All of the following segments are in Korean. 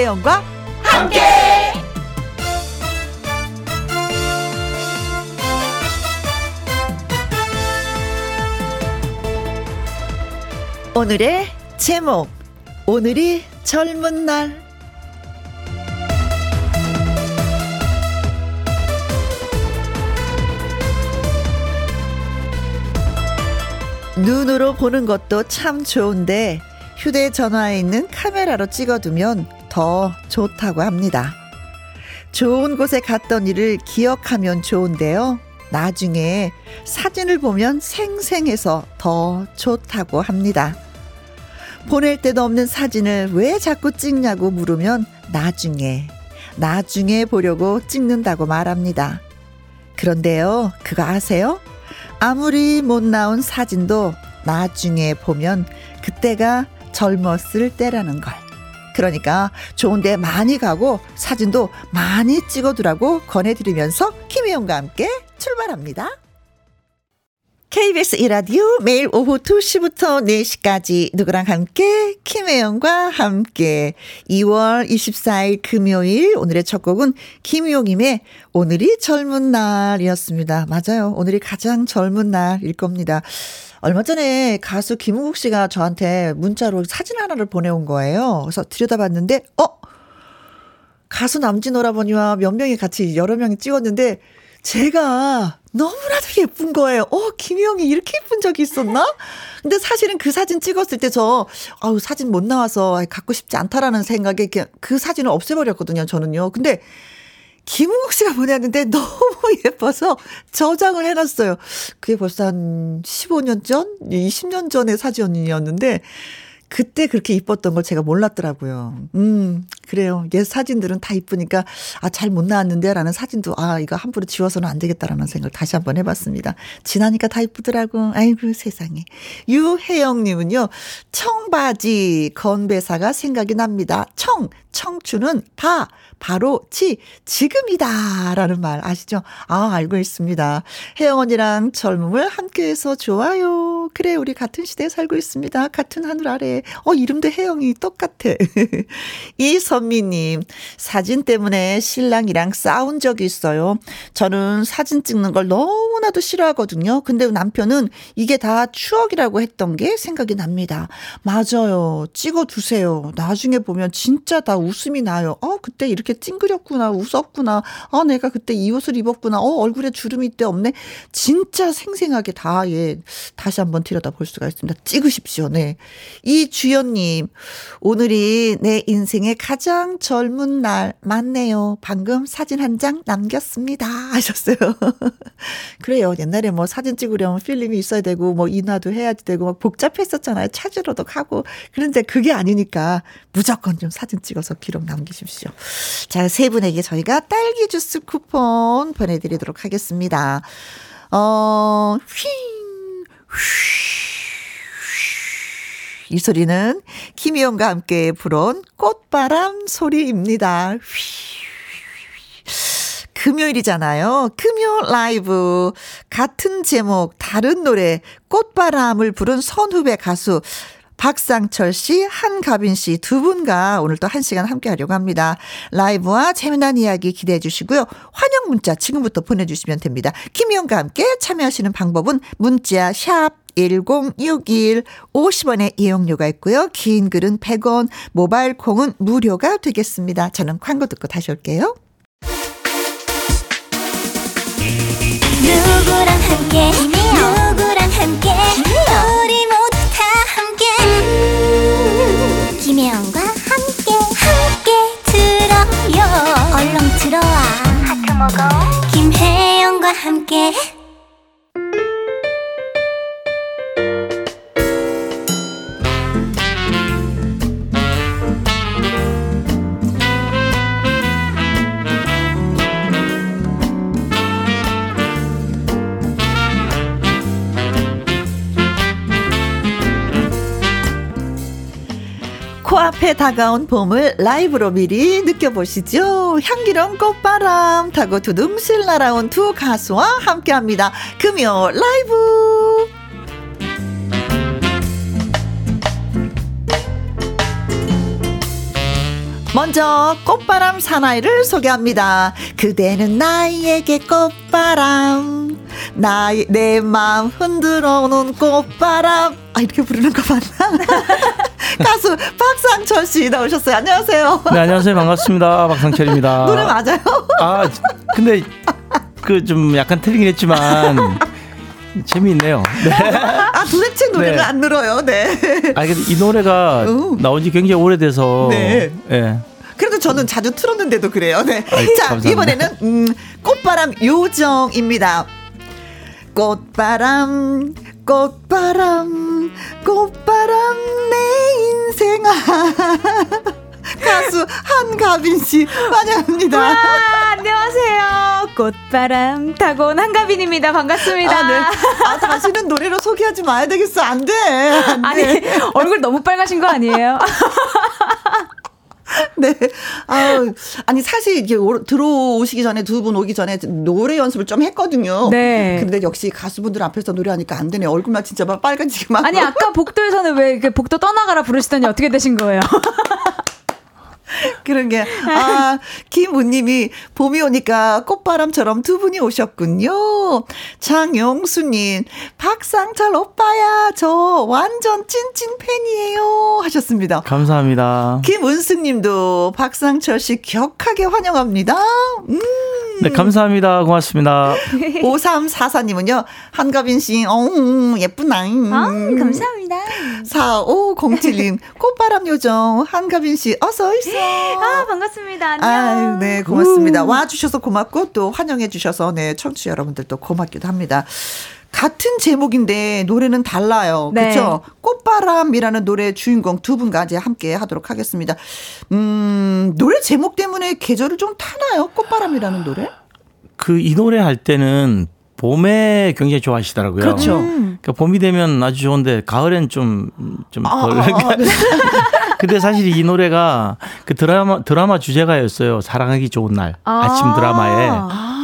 김혜영과 함께. 오늘의 제목 오늘이 젊은 날 눈으로 보는 것도 참 좋은데 휴대전화에 있는 카메라로 찍어두면 더 좋다고 합니다. 좋은 곳에 갔던 일을 기억하면 좋은데요. 나중에 사진을 보면 생생해서 더 좋다고 합니다. 보낼 때도 없는 사진을 왜 자꾸 찍냐고 물으면 나중에, 나중에 보려고 찍는다고 말합니다. 그런데요, 그거 아세요? 아무리 못 나온 사진도 나중에 보면 그때가 젊었을 때라는 걸. 그러니까 좋은데 많이 가고 사진도 많이 찍어두라고 권해드리면서 김혜영과 함께 출발합니다. KBS 이라디오 매일 오후 2시부터 4시까지 누구랑 함께 김혜영과 함께 2월 24일 금요일 오늘의 첫 곡은 김용임의 오늘이 젊은 날이었습니다. 맞아요. 오늘이 가장 젊은 날일 겁니다. 얼마 전에 가수 김은국 씨가 저한테 문자로 사진 하나를 보내온 거예요. 그래서 들여다봤는데 어 가수 남진 오라버니와 몇 명이 같이 여러 명이 찍었는데 제가 너무나도 예쁜 거예요. 어, 김희영이 이렇게 예쁜 적이 있었나? 근데 사실은 그 사진 찍었을 때 저, 아우, 사진 못 나와서 갖고 싶지 않다라는 생각에 그 사진을 없애버렸거든요, 저는요. 근데 김웅국 씨가 보냈는데 너무 예뻐서 저장을 해놨어요. 그게 벌써 한 15년 전? 20년 전의 사진이었는데, 그때 그렇게 이뻤던 걸 제가 몰랐더라고요. 음, 그래요. 옛 사진들은 다 이쁘니까, 아, 잘 못 나왔는데, 라는 사진도, 아, 이거 함부로 지워서는 안 되겠다라는 생각을 다시 한번 해봤습니다. 지나니까 다 이쁘더라고. 아이고, 세상에. 유혜영님은요, 청바지 건배사가 생각이 납니다. 청, 청춘은 바, 바로 지, 지금이다. 라는 말 아시죠? 아, 알고 있습니다. 혜영 언니랑 젊음을 함께해서 좋아요. 그래, 우리 같은 시대에 살고 있습니다. 같은 하늘 아래. 어, 이름도 혜영이 똑같아. 이선미님, 사진 때문에 신랑이랑 싸운 적이 있어요. 저는 사진 찍는 걸 너무나도 싫어하거든요. 근데 남편은 이게 다 추억이라고 했던 게 생각이 납니다. 맞아요. 찍어 두세요. 나중에 보면 진짜 다 웃음이 나요. 어, 그때 이렇게 찡그렸구나. 웃었구나. 어, 내가 그때 이 옷을 입었구나. 어, 얼굴에 주름이 때 없네. 진짜 생생하게 다, 예, 다시 한번 들여다 볼 수가 있습니다. 찍으십시오. 네. 이 주연님, 오늘이 내 인생의 가장 젊은 날 맞네요. 방금 사진 한 장 남겼습니다. 하셨어요. 그래요. 옛날에 뭐 사진 찍으려면 필름이 있어야 되고, 뭐 인화도 해야 되고, 막 복잡했었잖아요. 찾으러도 가고. 그런데 그게 아니니까 무조건 좀 사진 찍어서 기록 남기십시오. 자, 세 분에게 저희가 딸기 주스 쿠폰 보내드리도록 하겠습니다. 어, 휘, 휘. 이 소리는 김희영과 함께 불어온 꽃바람 소리입니다. 휘. 금요일이잖아요. 금요 라이브. 같은 제목, 다른 노래, 꽃바람을 부른 선후배 가수. 박상철 씨, 한가빈 씨 두 분과 오늘 또 한 시간 함께 하려고 합니다. 라이브와 재미난 이야기 기대해 주시고요. 환영 문자 지금부터 보내주시면 됩니다. 김희영과 함께 참여하시는 방법은 문자 샵 1061, 50원의 이용료가 있고요. 긴 글은 100원, 모바일 콩은 무료가 되겠습니다. 저는 광고 듣고 다시 올게요. 누구랑 함께, 누구랑 함께, 먹어. 김혜영과 함께. 코앞에 다가온 봄을 라이브로 미리 느껴보시죠. 향기로운 꽃바람 타고 두둥실 날아온 두 가수와 함께합니다. 금요 라이브. 먼저 꽃바람 사나이를 소개합니다. 그대는 나에게 꽃바람. 나의, 내 마음 흔들어 오는 꽃바람. 아, 이렇게 부르는 거 맞나? 가수 박상철 씨 나오셨어요. 안녕하세요. 네, 안녕하세요. 반갑습니다. 박상철입니다. 노래 맞아요? 아, 근데 그 좀 약간 틀리긴 했지만 재미있네요. 네. 아, 도대체 노래를 네. 안 늘어요. 네. 아, 이 노래가 음. 나온 지 굉장히 오래돼서 네. 네. 그래도 저는 자주 틀었는데도 그래요. 네. 아이, 자, 감사합니다. 이번에는 음, 꽃바람 요정입니다. 꽃바람 꽃바람 꽃바람 내 인생아 가수 한가빈 씨 환영합니다. 와, 안녕하세요. 꽃바람 타고 온 한가빈입니다. 반갑습니다. 아, 네. 아, 다시는 노래로 소개하지 마야 되겠어. 안 돼. 안 돼. 아니, 얼굴 너무 빨가신 거 아니에요? 네. 아 아니 사실 이게 들어오시기 전에 두 분 오기 전에 노래 연습을 좀 했거든요. 네. 근데 역시 가수분들 앞에서 노래하니까 안 되네. 얼굴만 진짜 막 빨간지만. 아니 아까 복도에서는 왜 복도 떠나가라 부르시더니 어떻게 되신 거예요? 그런 게, 아, 김우님이 봄이 오니까 꽃바람처럼 두 분이 오셨군요. 장영수님, 박상철 오빠야, 저 완전 찐찐 팬이에요. 하셨습니다. 감사합니다. 김은승 님도 박상철 씨 격하게 환영합니다. 음. 네, 감사합니다. 고맙습니다. 5344님은요, 한가빈 씨, 어, 예쁘나. 아, 감사합니다. 4507님, 꽃바람 요정, 한가빈 씨, 어서오세요. 아, 반갑습니다. 안녕. 아, 네, 고맙습니다. 음. 와주셔서 고맙고, 또 환영해 주셔서, 네, 청취 여러분들도 고맙기도 합니다. 같은 제목인데 노래는 달라요. 네. 그렇죠? 꽃바람이라는 노래 주인공 두 분과 이제 함께 하도록 하겠습니다. 음, 노래 제목 때문에 계절을 좀 타나요? 꽃바람이라는 노래? 그 이 노래 할 때는 봄에 굉장히 좋아하시더라고요. 그렇죠. 음. 그러니까 봄이 되면 아주 좋은데 가을엔 좀좀 아, 덜. 아, 아, 네. 근데 사실 이 노래가 그 드라마 드라마 주제가였어요. 사랑하기 좋은 날 아. 아침 드라마에. 아.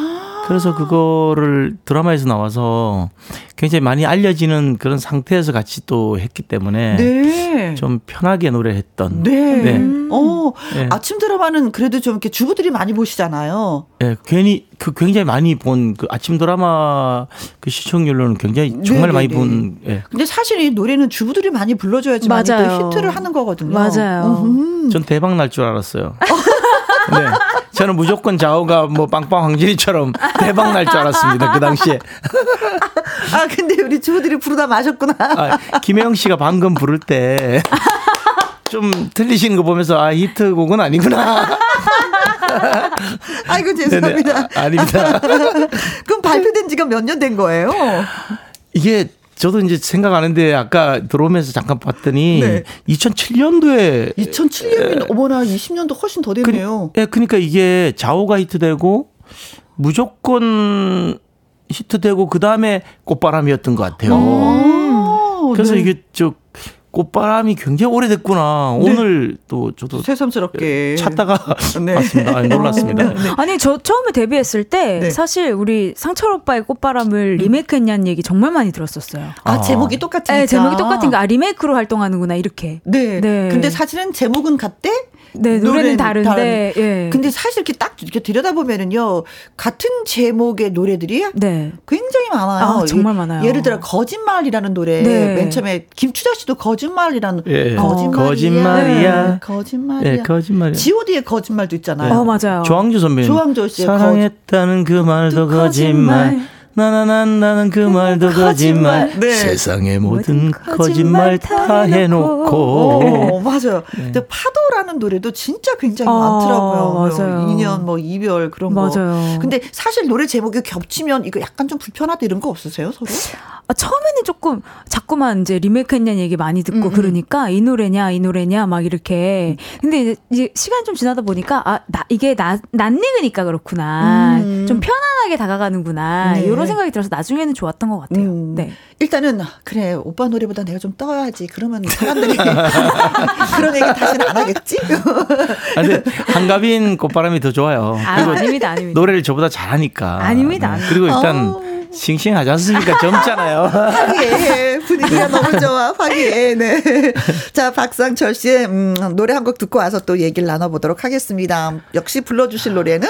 그래서 그거를 드라마에서 나와서 굉장히 많이 알려지는 그런 상태에서 같이 또 했기 때문에 네. 좀 편하게 노래했던. 네. 네. 어, 네. 아침 드라마는 그래도 좀 이렇게 주부들이 많이 보시잖아요. 예, 네, 괜히 그 굉장히 많이 본 그 아침 드라마 그 시청률로는 굉장히 정말 네네네. 많이 본. 예. 근데 사실 이 노래는 주부들이 많이 불러줘야지 많이 또 히트를 하는 거거든요. 맞아요. 음. 전 대박 날 줄 알았어요. 네. 저는 무조건 좌우가 뭐 빵빵 황진이처럼 대박 날 줄 알았습니다. 그 당시에. 아, 근데 우리 주부들이 부르다 마셨구나. 아, 김혜영 씨가 방금 부를 때. 좀 틀리시는 거 보면서 아 히트곡은 아니구나. 아이고 죄송합니다. 아, 닙니다 그럼 발표된 지가 몇 년 된 거예요? 이게 저도 이제 생각 하는데 아까 들어오면서 잠깐 봤더니 네. 2007년도에 2007년이면 어머나 20년도 훨씬 더 됐네요. 그, 예, 그러니까 이게 자오가 히트되고 무조건 히트되고 그 다음에 꽃바람이었던 것 같아요. 그래서 네. 이게 저 꽃바람이 굉장히 오래됐구나. 네. 오늘 또 저도 새삼스럽게 찾다가 네. 봤습니다. 아니, 놀랐습니다. 네. 아니 저 처음에 데뷔했을 때 네. 사실 우리 상철 오빠의 꽃바람을 음. 리메이크했냐는 얘기 정말 많이 들었었어요. 아, 아. 제목이 똑같으니까. 네, 제목이 똑같은가 아, 리메이크로 활동하는구나 이렇게. 네. 네. 근데 사실은 제목은 같대. 네, 노래는 다른데. 다른. 예. 근데 사실 이렇게 딱 이렇게 들여다보면은요, 같은 제목의 노래들이 네. 굉장히 많아요. 아, 정말 많아요. 예 를 들어, 거짓말이라는 노래. 네. 맨 처음에 김추자 씨도 거짓 말이라는. 예. 거짓말이야. 거짓말이야. 네. 거짓말이야. 예, 거짓말이야. GOD의 거짓말도 있잖아요. 어, 맞아요. 조항조 선배님. 조항조 씨. 사랑했다는 그 말도 거짓말. 거짓말. 나나난 나는 그 말도 거짓말. 네. 세상의 모든 거짓말, 다 해놓고. 어, 맞아요. 네. 근데 파도라는 노래도 진짜 굉장히 아, 많더라고요. 맞아요. 2년 뭐 이별 그런 맞아요. 거. 근데 사실 노래 제목이 겹치면 이거 약간 좀 불편하다 이런 거 없으세요 서로? 아, 처음에는 조금 자꾸만 이제 리메이크 했냐는 얘기 많이 듣고 음, 음. 그러니까 이 노래냐 이 노래냐 막 이렇게 근데 이제, 이제 시간 좀 지나다 보니까 아 나 이게 나 낯익으니까 그렇구나 음. 좀 편안하게 다가가는구나 네. 이런 생각이 들어서 나중에는 좋았던 것 같아요. 음. 네. 일단은 그래 오빠 노래보다 내가 좀 떠야지 그러면 사람들이 그런 얘기 다시는 안 하겠지. 근데 한가빈 꽃바람이 더 좋아요. 아, 아닙니다, 아닙니다. 노래를 저보다 잘하니까. 아닙니다. 네. 그리고 일단. 어. 싱싱하지 않습니까? 젊잖아요. 하기에 분위기가 너무 좋아. 하기에 네. 자 박상철 씨의 음, 노래 한 곡 듣고 와서 또 얘기를 나눠보도록 하겠습니다. 역시 불러주실 노래는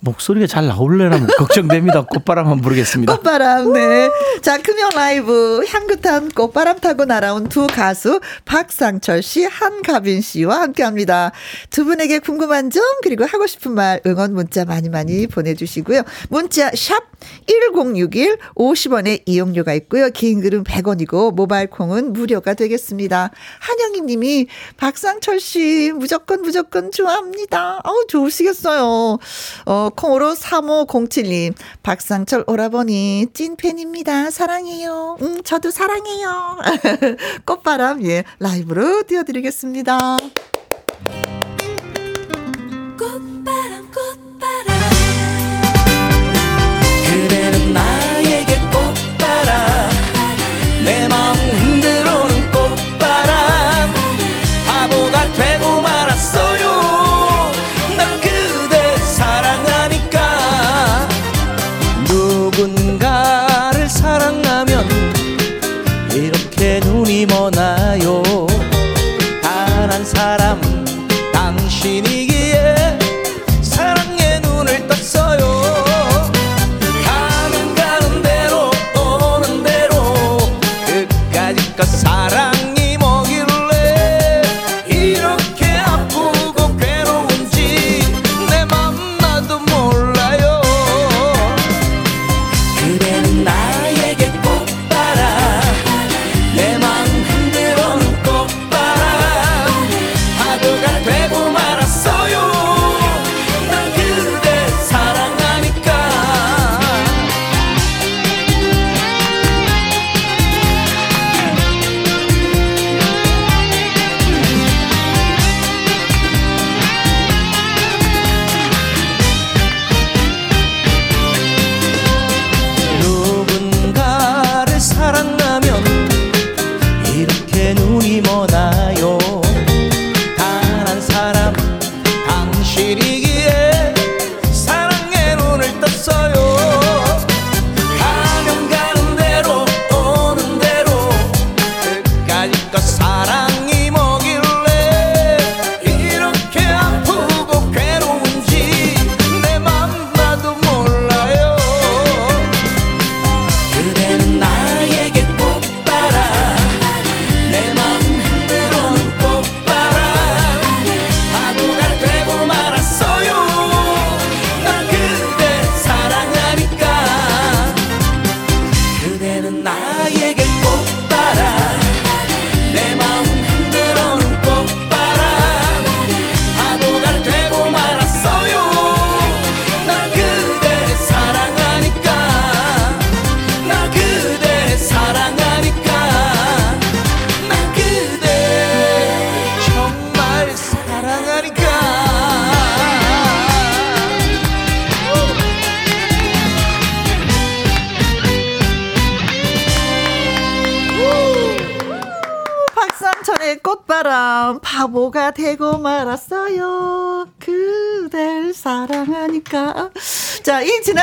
목소리가 잘 나올래나 걱정됩니다. 꽃바람 한번 부르겠습니다. 꽃바람, 네. 자, 금연 라이브, 향긋한 꽃바람 타고 날아온 두 가수, 박상철 씨, 한가빈 씨와 함께 합니다. 두 분에게 궁금한 점, 그리고 하고 싶은 말, 응원 문자 많이 많이 보내주시고요. 문자, 샵 1061, 50원의 이용료가 있고요. 긴 글은 100원이고, 모바일 콩은 무료가 되겠습니다. 한영희 님이, 박상철 씨, 무조건, 무조건 좋아합니다. 어우, 좋으시겠어요. 어, 콩으로 3507님, 박상철 오라버니, 찐팬입니다. 사랑해요. 음, 저도 사랑해요. 꽃바람, 예, 라이브로 띄워드리겠습니다.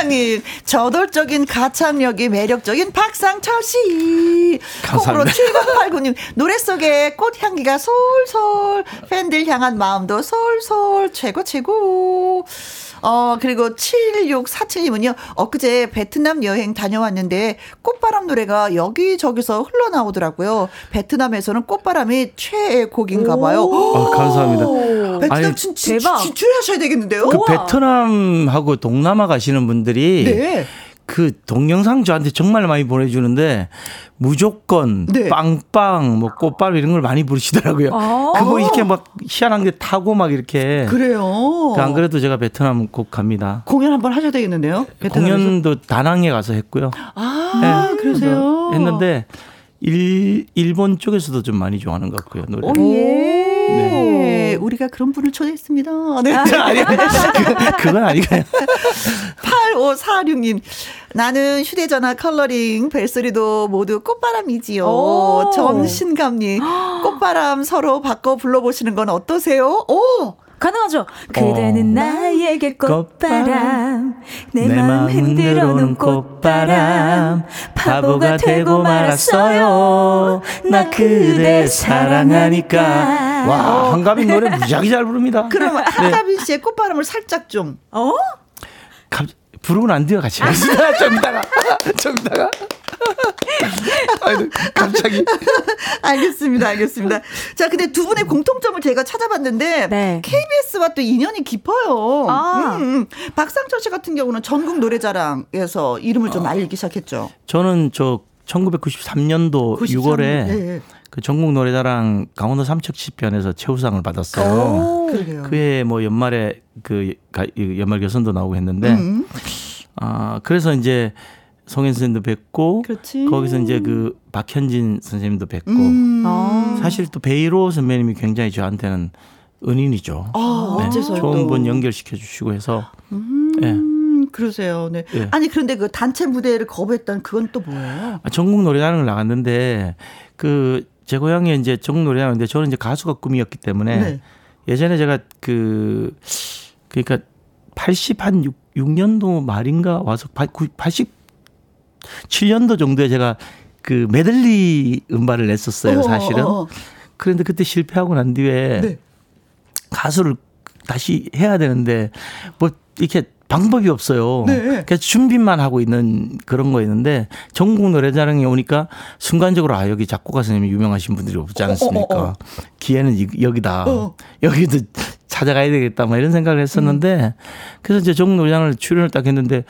자, 이진아님 저돌적인 가창력이 매력적인 박상철 씨. 감사합니다. 7089님 노래 속에 꽃향기가 솔솔 팬들 향한 마음도 솔솔 최고 최고. 어, 그리고 7647님은요, 엊그제 베트남 여행 다녀왔는데, 꽃바람 노래가 여기저기서 흘러나오더라고요. 베트남에서는 꽃바람이 최애 곡인가 봐요. 아, 감사합니다. 베트남 아니, 진, 진, 대박. 진출하셔야 되겠는데요? 그 베트남하고 동남아 가시는 분들이 네. 그 동영상 저한테 정말 많이 보내주는데 무조건 네. 빵빵 뭐 꽃바람 이런 걸 많이 부르시더라고요. 아. 그거 이렇게 막 희한한 게 타고 막 이렇게. 그래요. 그안 그래도 제가 베트남 꼭 갑니다. 공연 한번 하셔야 되겠는데요? 베트남에서? 공연도 다낭에 가서 했고요. 아, 네. 그러세요? 했는데 일 일본 쪽에서도 좀 많이 좋아하는 것 같고요 노래. 오, 예. 네. 우리가 그런 분을 초대했습니다. 네. 아니 그, 그건 아니가요. 8546님. 나는 휴대전화 컬러링, 벨소리도 모두 꽃바람이지요. 오. 전신감님. 꽃바람 서로 바꿔 불러보시는 건 어떠세요? 오! 가능하죠. 그대는 어. 나에게 꽃바람, 내, 내 마음 흔들어 놓은 꽃바람, 바보가 되고 말았어요. 나 그대 사랑하니까. 와, 한가빈 노래 무지하게 잘 부릅니다. 그럼 네. 한가빈 씨의 꽃바람을 살짝 좀, 어? 갑, 부르고 난 뒤에 같이 하겠습니다. 좀 이따가. 좀 이따가. 아니, 갑자기. 알겠습니다, 알겠습니다. 자, 근데 두 분의 공통점을 제가 찾아봤는데 네. KBS와 또 인연이 깊어요. 아. 음, 음. 박상철 씨 같은 경우는 전국 노래자랑에서 이름을 좀 어. 알리기 시작했죠. 저는 저 1993년도 93년. 6월에 네. 그 전국 노래자랑 강원도 삼척 시편에서 최우상을 받았어요. 그해 뭐 연말에 그 연말 결선도 나오고 했는데 음. 아 그래서 이제 송현 선생님도 뵙고 그렇지. 거기서 이제 그 박현진 선생님도 뵙고 음. 아. 사실 또 베이로 선배님이 굉장히 저한테는 은인이죠. 아, 네. 좋은 분 연결시켜 주시고 해서 음. 네. 그러세요. 네. 네. 아니 그런데 그 단체 무대를 거부했던 그건 또 뭐예요? 아, 전국 노래자랑을 나갔는데 그 제 고향에 이제 전국 노래자랑인데 저는 이제 가수가 꿈이었기 때문에 네. 예전에 제가 그 그러니까 80한 6, 6년도 말인가 와서 80 7년도 정도에 제가 그 메들리 음반을 냈었어요, 사실은. 그런데 그때 실패하고 난 뒤에 네. 가수를 다시 해야 되는데 뭐 이렇게 방법이 없어요. 네. 그래서 준비만 하고 있는 그런 거였는데 전국 노래자랑에 오니까 순간적으로 아 여기 작곡가 선생님이 유명하신 분들이 없지 않습니까? 어, 어, 어, 기회는 여기다. 어. 여기도 찾아가야 되겠다. 뭐 이런 생각을 했었는데 음. 그래서 이제 전국 노래자랑을 출연을 딱 했는데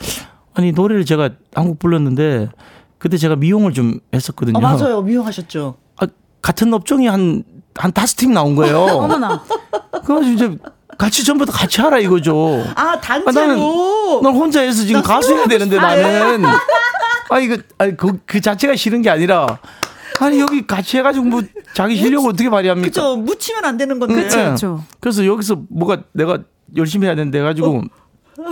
아니 노래를 제가 한곡 불렀는데 그때 제가 미용을 좀 했었거든요. 아, 맞아요, 미용하셨죠. 아, 같은 업종이 한한 다섯 팀 나온 거예요. 어머나. 그래가지고 이제 같이 전부 다 같이 하라 이거죠. 아 단체로. 아, 나는 난 혼자 해서 지금 가수 해야 되는데 아, 예. 나는. 아 이거 아니 그, 그 자체가 싫은 게 아니라. 아니 여기 같이 해가지고 뭐 자기 실력 을 어떻게 발휘합니까? 그죠 묻히면 안 되는 건데. 그렇죠. 네. 그래서 여기서 뭐가 내가 열심히 해야 되는데 가지고 어.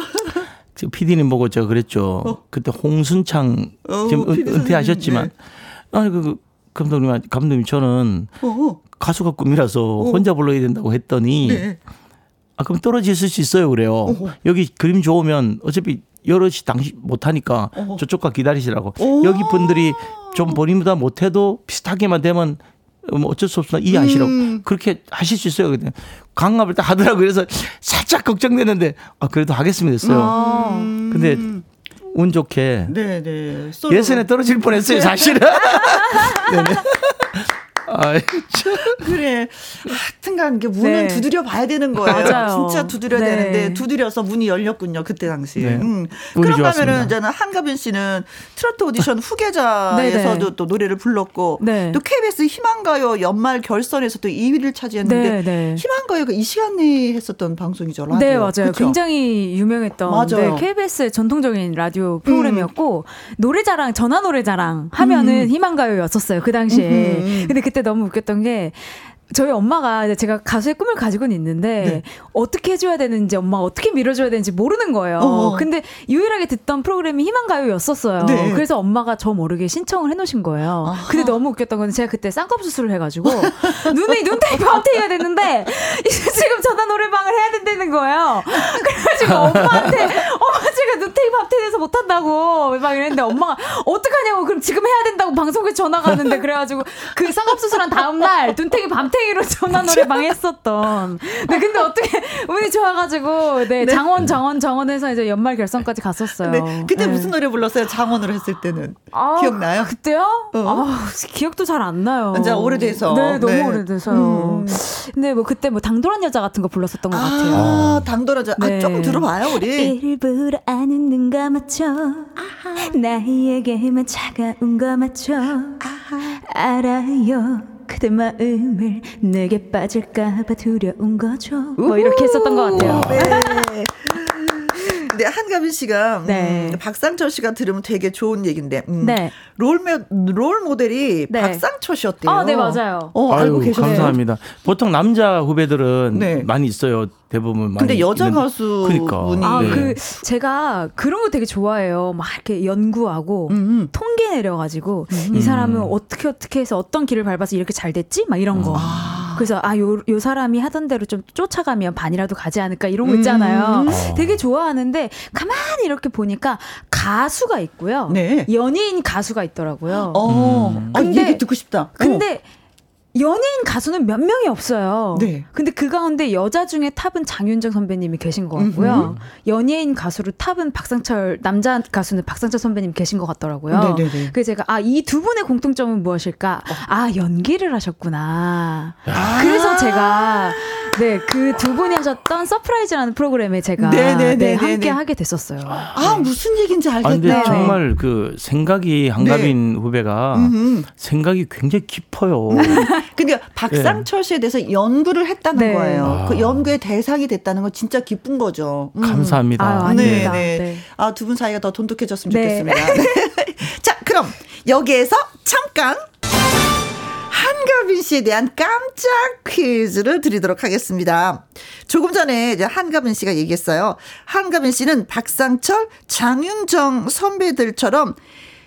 지금 PD님 보고 제가 그랬죠. 어. 그때 홍순창 어, 지금 은, 은퇴하셨지만 네. 아니 그, 그 감독님 감독님 저는 어. 가수가 꿈이라서 어. 혼자 불러야 된다고 했더니 네. 아 그럼 떨어질 수 있어요 그래요. 어허. 여기 그림 좋으면 어차피 여럿이 당신 못하니까 어허. 저쪽가 기다리시라고. 여기 분들이 좀 본인보다 못해도 비슷하게만 되면 뭐 어쩔 수 없어 이해하시라고 음. 그렇게 하실 수 있어요. 근데 강압을 딱 하더라고 그래서 살짝 걱정되는데 아 그래도 하겠습니다 했어요. 아. 근데 운 좋게 네네. 네. 예선에 떨어질 뻔했어요 사실은. 네네. 아, 그래. 하여튼간 게 문은 네. 두드려 봐야 되는 거예요. 맞아요. 진짜 두드려야 네. 되는데 두드려서 문이 열렸군요. 그때 당시에. 네. 음. 그런가 하면은 저는 한가빈 씨는 트로트 오디션 후계자에서도 네, 네. 또 노래를 불렀고 네. 또 KBS 희망가요 연말 결선에서 또 2위를 차지했는데 희망가요가 이 시간에 했었던 방송이죠. 라디오. 네, 맞아요. 그쵸? 굉장히 유명했던 맞아요. KBS의 전통적인 라디오 프로그램이었고 음. 노래자랑 전화 노래자랑 하면은 음. 희망가요였었어요. 그 당시에. 음. 근데 그때 너무 웃겼던 게 저희 엄마가 제가 가수의 꿈을 가지고는 있는데 네. 어떻게 해줘야 되는지 엄마가 어떻게 밀어줘야 되는지 모르는 거예요. 어 근데 유일하게 듣던 프로그램이 희망가요였었어요. 네. 그래서 엄마가 저 모르게 신청을 해놓으신 거예요. 아하. 근데 너무 웃겼던 건 제가 그때 쌍꺼풀 수술을 해가지고 눈에 눈테이프 앞테이가 됐는데 지금 전화 노래방을 해야 된다는 거예요. 그래가지고 엄마한테 엄마 제가 눈테이프 앞테이에서 못한다고 막 이랬는데 엄마가 어떡하냐고 그럼 지금 해야 된다고 방송에 전화가 왔는데 그래가지고 그 쌍꺼풀 수술한 다음날 눈테이프 밤 땡땡이로 전화 노래방 했었던. 네, 근데 어떻게 운이 좋아가지고, 네, 네. 장원, 정원, 정원에서 이제 연말 결선까지 갔었어요. 네. 그때 네. 무슨 노래 불렀어요? 장원으로 했을 때는. 아, 기억나요? 그때요? 어. 아, 기억도 잘 안 나요. 진짜 오래돼서. 네, 너무 네. 오래돼서요. 음. 근데 뭐 그때 뭐 당돌한 여자 같은 거 불렀었던 것 아, 같아요. 아, 당돌한 여자. 아, 네. 조금 들어봐요, 우리. 일부러 안 웃는 거 맞죠? 아하. 나에게만 차가운 거 맞죠? 아하. 알아요. 그대 마음을 내게 빠질까봐 두려운 거죠. 뭐 이렇게 했었던 것 같아요. 네. 네, 한가빈 씨가 음, 네. 음, 박상철 씨가 들으면 되게 좋은 얘기인데 음, 네. 롤메, 롤 모델이 네. 박상철 씨였대요. 아, 네 맞아요. 어, 아유, 알고 계셨네요. 감사합니다. 보통 남자 후배들은 네. 많이 있어요. 대부분 많이. 근데 여자 가수 그러니까. 분이 아, 네. 그 제가 그런 거 되게 좋아해요. 막 이렇게 연구하고 음음. 통계 내려 가지고 음. 이 사람은 어떻게 어떻게 해서 어떤 길을 밟아서 이렇게 잘 됐지? 막 이런 거. 아. 그래서 아, 요, 요 사람이 하던 대로 좀 쫓아가면 반이라도 가지 않을까 이런 거 있잖아요. 음. 되게 좋아하는데 가만히 이렇게 보니까 가수가 있고요. 네. 연예인 가수가 있더라고요. 어. 음. 아, 얘기 듣고 싶다. 근데 어. 연예인 가수는 몇 명이 없어요. 네. 근데 그 가운데 여자 중에 top은 장윤정 선배님이 계신 것 같고요. 음흠. 연예인 가수로 top은 박상철, 남자 가수는 박상철 선배님 계신 것 같더라고요. 네네네. 그래서 제가 아, 이 두 분의 공통점은 무엇일까? 어. 아, 연기를 하셨구나. 아~ 그래서 제가 네, 그 두 분이 하셨던 서프라이즈라는 프로그램에 제가 네네네 네, 함께 하게 됐었어요. 아, 무슨 얘기인지 알겠네. 아, 근데 정말 그 생각이 한가빈 네. 후배가 음흠. 생각이 굉장히 깊어요. 그러니까 박상철 씨에 대해서 연구를 했다는 네. 거예요. 아. 그 연구의 대상이 됐다는 건 진짜 기쁜 거죠. 음. 감사합니다. 아, 네, 네. 네. 아, 두 분 사이가 더 돈독해졌으면 네. 좋겠습니다. 자, 그럼 여기에서 잠깐 한가빈 씨에 대한 깜짝 퀴즈를 드리도록 하겠습니다. 조금 전에 이제 한가빈 씨가 얘기했어요. 한가빈 씨는 박상철, 장윤정 선배들처럼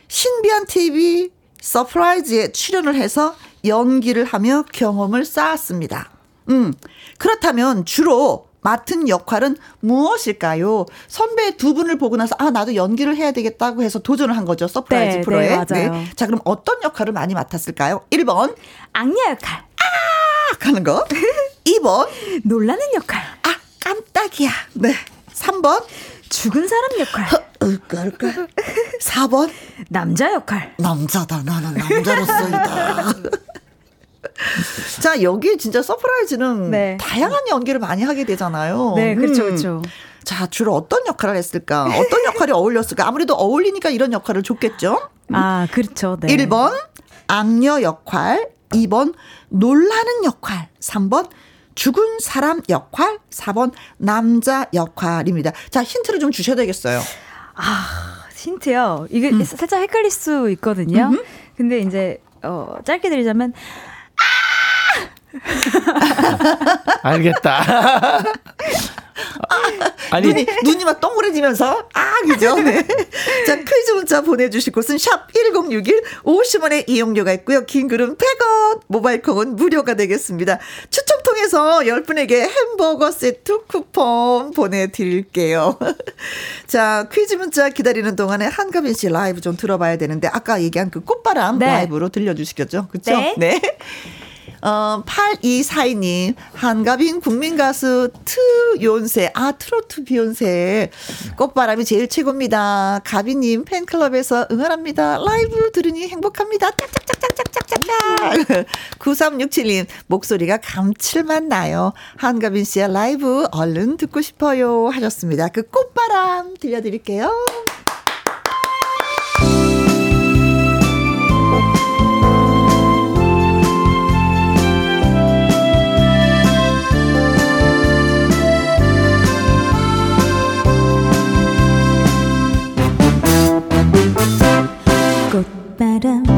신비한 TV 서프라이즈에 출연을 해서 연기를 하며 경험을 쌓았습니다. 음, 그렇다면 주로 맡은 역할은 무엇일까요? 선배 두 분을 보고 나서 아 나도 연기를 해야 되겠다고 해서 도전을 한 거죠 서프라이즈 네, 프로에. 네, 맞아요. 네. 자 그럼 어떤 역할을 많이 맡았을까요? 1번 악녀 역할. 아 하는 거. 2번 놀라는 역할. 아 깜짝이야. 네. 3번 죽은 사람 역할. 으깔깔. 4번 남자 역할. 남자다. 나는 남자로서이다. 자, 여기 진짜 서프라이즈는 네. 다양한 연기를 많이 하게 되잖아요. 네, 그렇죠, 그렇죠. 자, 주로 어떤 역할을 했을까? 어떤 역할이 어울렸을까? 아무래도 어울리니까 이런 역할을 줬겠죠? 아, 그렇죠. 네. 1번, 악녀 역할. 2번, 놀라는 역할. 3번, 죽은 사람 역할. 4번, 남자 역할입니다. 자, 힌트를 좀 주셔야 되겠어요. 아, 힌트요? 이게 음. 살짝 헷갈릴 수 있거든요. 음흠. 근데 이제, 어, 짧게 드리자면, 알겠다. 아니 눈이 눈이 막 동그래지면서 아 그죠? 네. 자 퀴즈 문자 보내주실 곳은 샵 #1061 50원의 이용료가 있고요. 긴 글은 100원, 모바일 콩은 무료가 되겠습니다. 추첨 통해서 10분에게 햄버거 세트 쿠폰 보내드릴게요. 자 퀴즈 문자 기다리는 동안에 한가빈 씨 라이브 좀 들어봐야 되는데 아까 얘기한 그 꽃바람 네. 라이브로 들려주시겠죠? 그렇죠? 네. 네. 어, 8242님, 한가빈 국민가수 트욘세, 아, 트로트 비욘세. 꽃바람이 제일 최고입니다. 가빈님 팬클럽에서 응원합니다. 라이브 들으니 행복합니다. 짝짝짝짝짝짝짝. 9367님, 목소리가 감칠맛 나요. 한가빈 씨의 라이브 얼른 듣고 싶어요. 하셨습니다. 그 꽃바람 들려드릴게요. Better.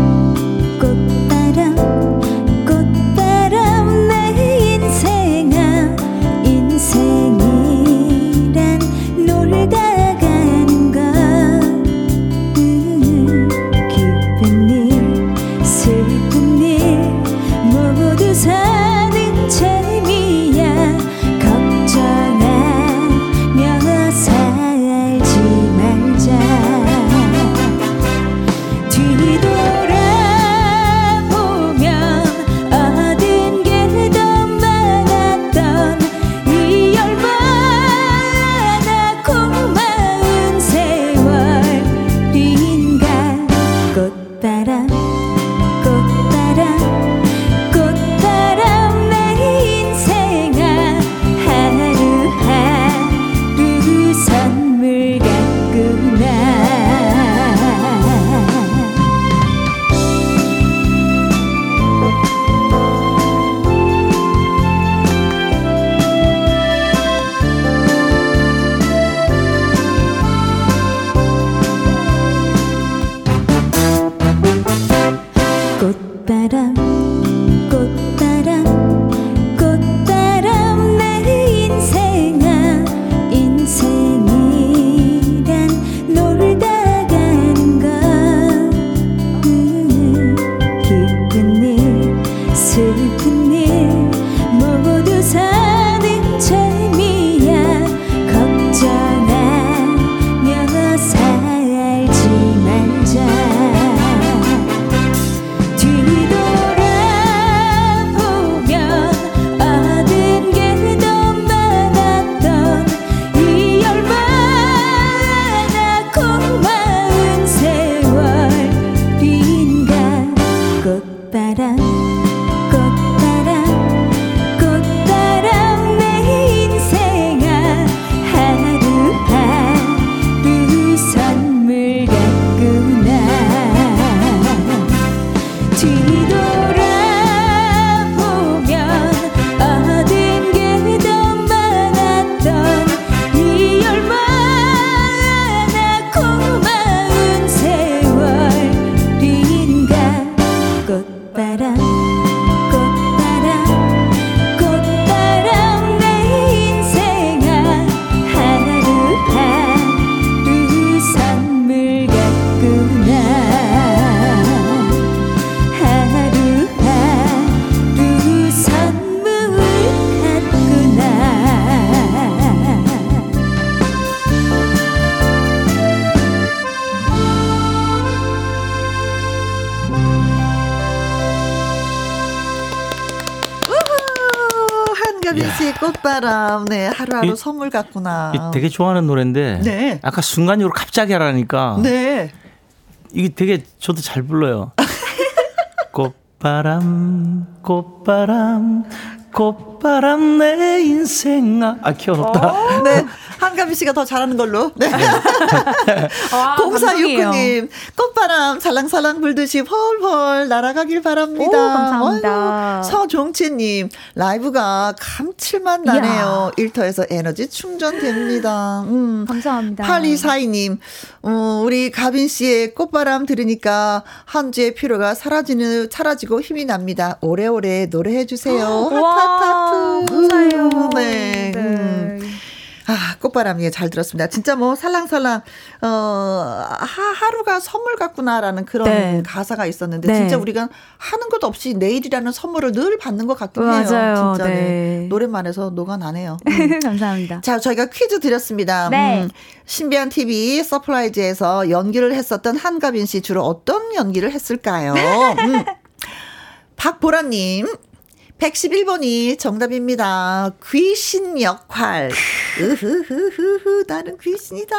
꽃바람, 네, 하루하루 이- 선물 같구나. 이 되게 좋아하는 노래인데 네. 아까 순간적으로 갑자기 하라니까 네. 이게 되게 저도 잘 불러요. 꽃바람, 꽃바람, 꽃바람 내 인생아. 아 귀엽다. 네. 한가비 씨가 더 잘하는 걸로. 네. 와, 감동이에요. 0469님, 꽃바람 살랑살랑 불듯이 펄펄 날아가길 바랍니다. 오, 감사합니다. 서종채님, 라이브가 감 칠맛 나네요. 일터에서 에너지 충전됩니다. 음. 감사합니다. 8242님, 어, 우리 가빈 씨의 꽃바람 들으니까 한 주의 피로가 사라지는, 사라지고 힘이 납니다. 오래오래 노래해주세요. 와, 하트하트. 감사해요. 네. 음. 아, 꽃바람, 예, 잘 들었습니다. 진짜 뭐, 살랑살랑, 어, 하, 하루가 선물 같구나라는 그런 네. 가사가 있었는데, 네. 진짜 우리가 하는 것 없이 내일이라는 선물을 늘 받는 것 같긴 해요. 맞아요. 진짜. 네. 네. 노래만해서 녹아나네요. 음. 감사합니다. 자, 저희가 퀴즈 드렸습니다. 네. 음, 신비한 TV 서프라이즈에서 연기를 했었던 한가빈 씨 주로 어떤 연기를 했을까요? 음. 박보라님. 111번이 정답입니다. 귀신 역할. 으흐흐흐흐, 나는 귀신이다.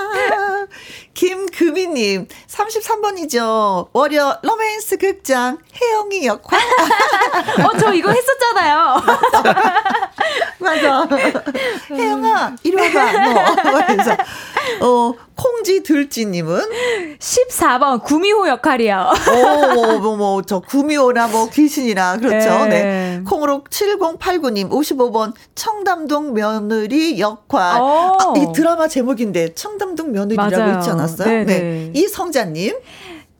김금희님, 33번이죠. 월요 로맨스 극장, 혜영이 역할. 어, 저 이거 했었잖아요. 맞아. 혜영아, 이리 와봐. 뭐. 그래서, 어, 콩지 들쥐님은, 14번 구미호 역할이요. 오, 뭐, 뭐, 뭐, 저, 구미호나 뭐, 귀신이나, 그렇죠. 네. 네. 콩으로 7089님, 55번, 청담동 며느리 역할. 오. 아, 이 드라마 제목인데, 청담동 며느리라고 맞아요. 있지 않았어요? 네네. 네. 이성자님,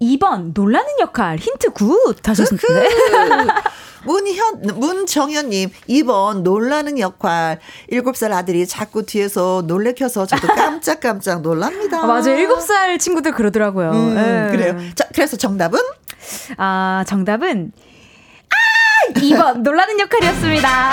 2번 놀라는 역할 힌트 good 하셨는데. 문현, 문정현님, 2번, 놀라는 역할. 7살 아들이 자꾸 뒤에서 놀래켜서 저도 깜짝깜짝 놀랍니다. 아, 맞아요. 7살 친구들 그러더라고요. 음, 예. 그래요. 자, 그래서 정답은? 아, 정답은 아! 2번 놀라는 역할이었습니다.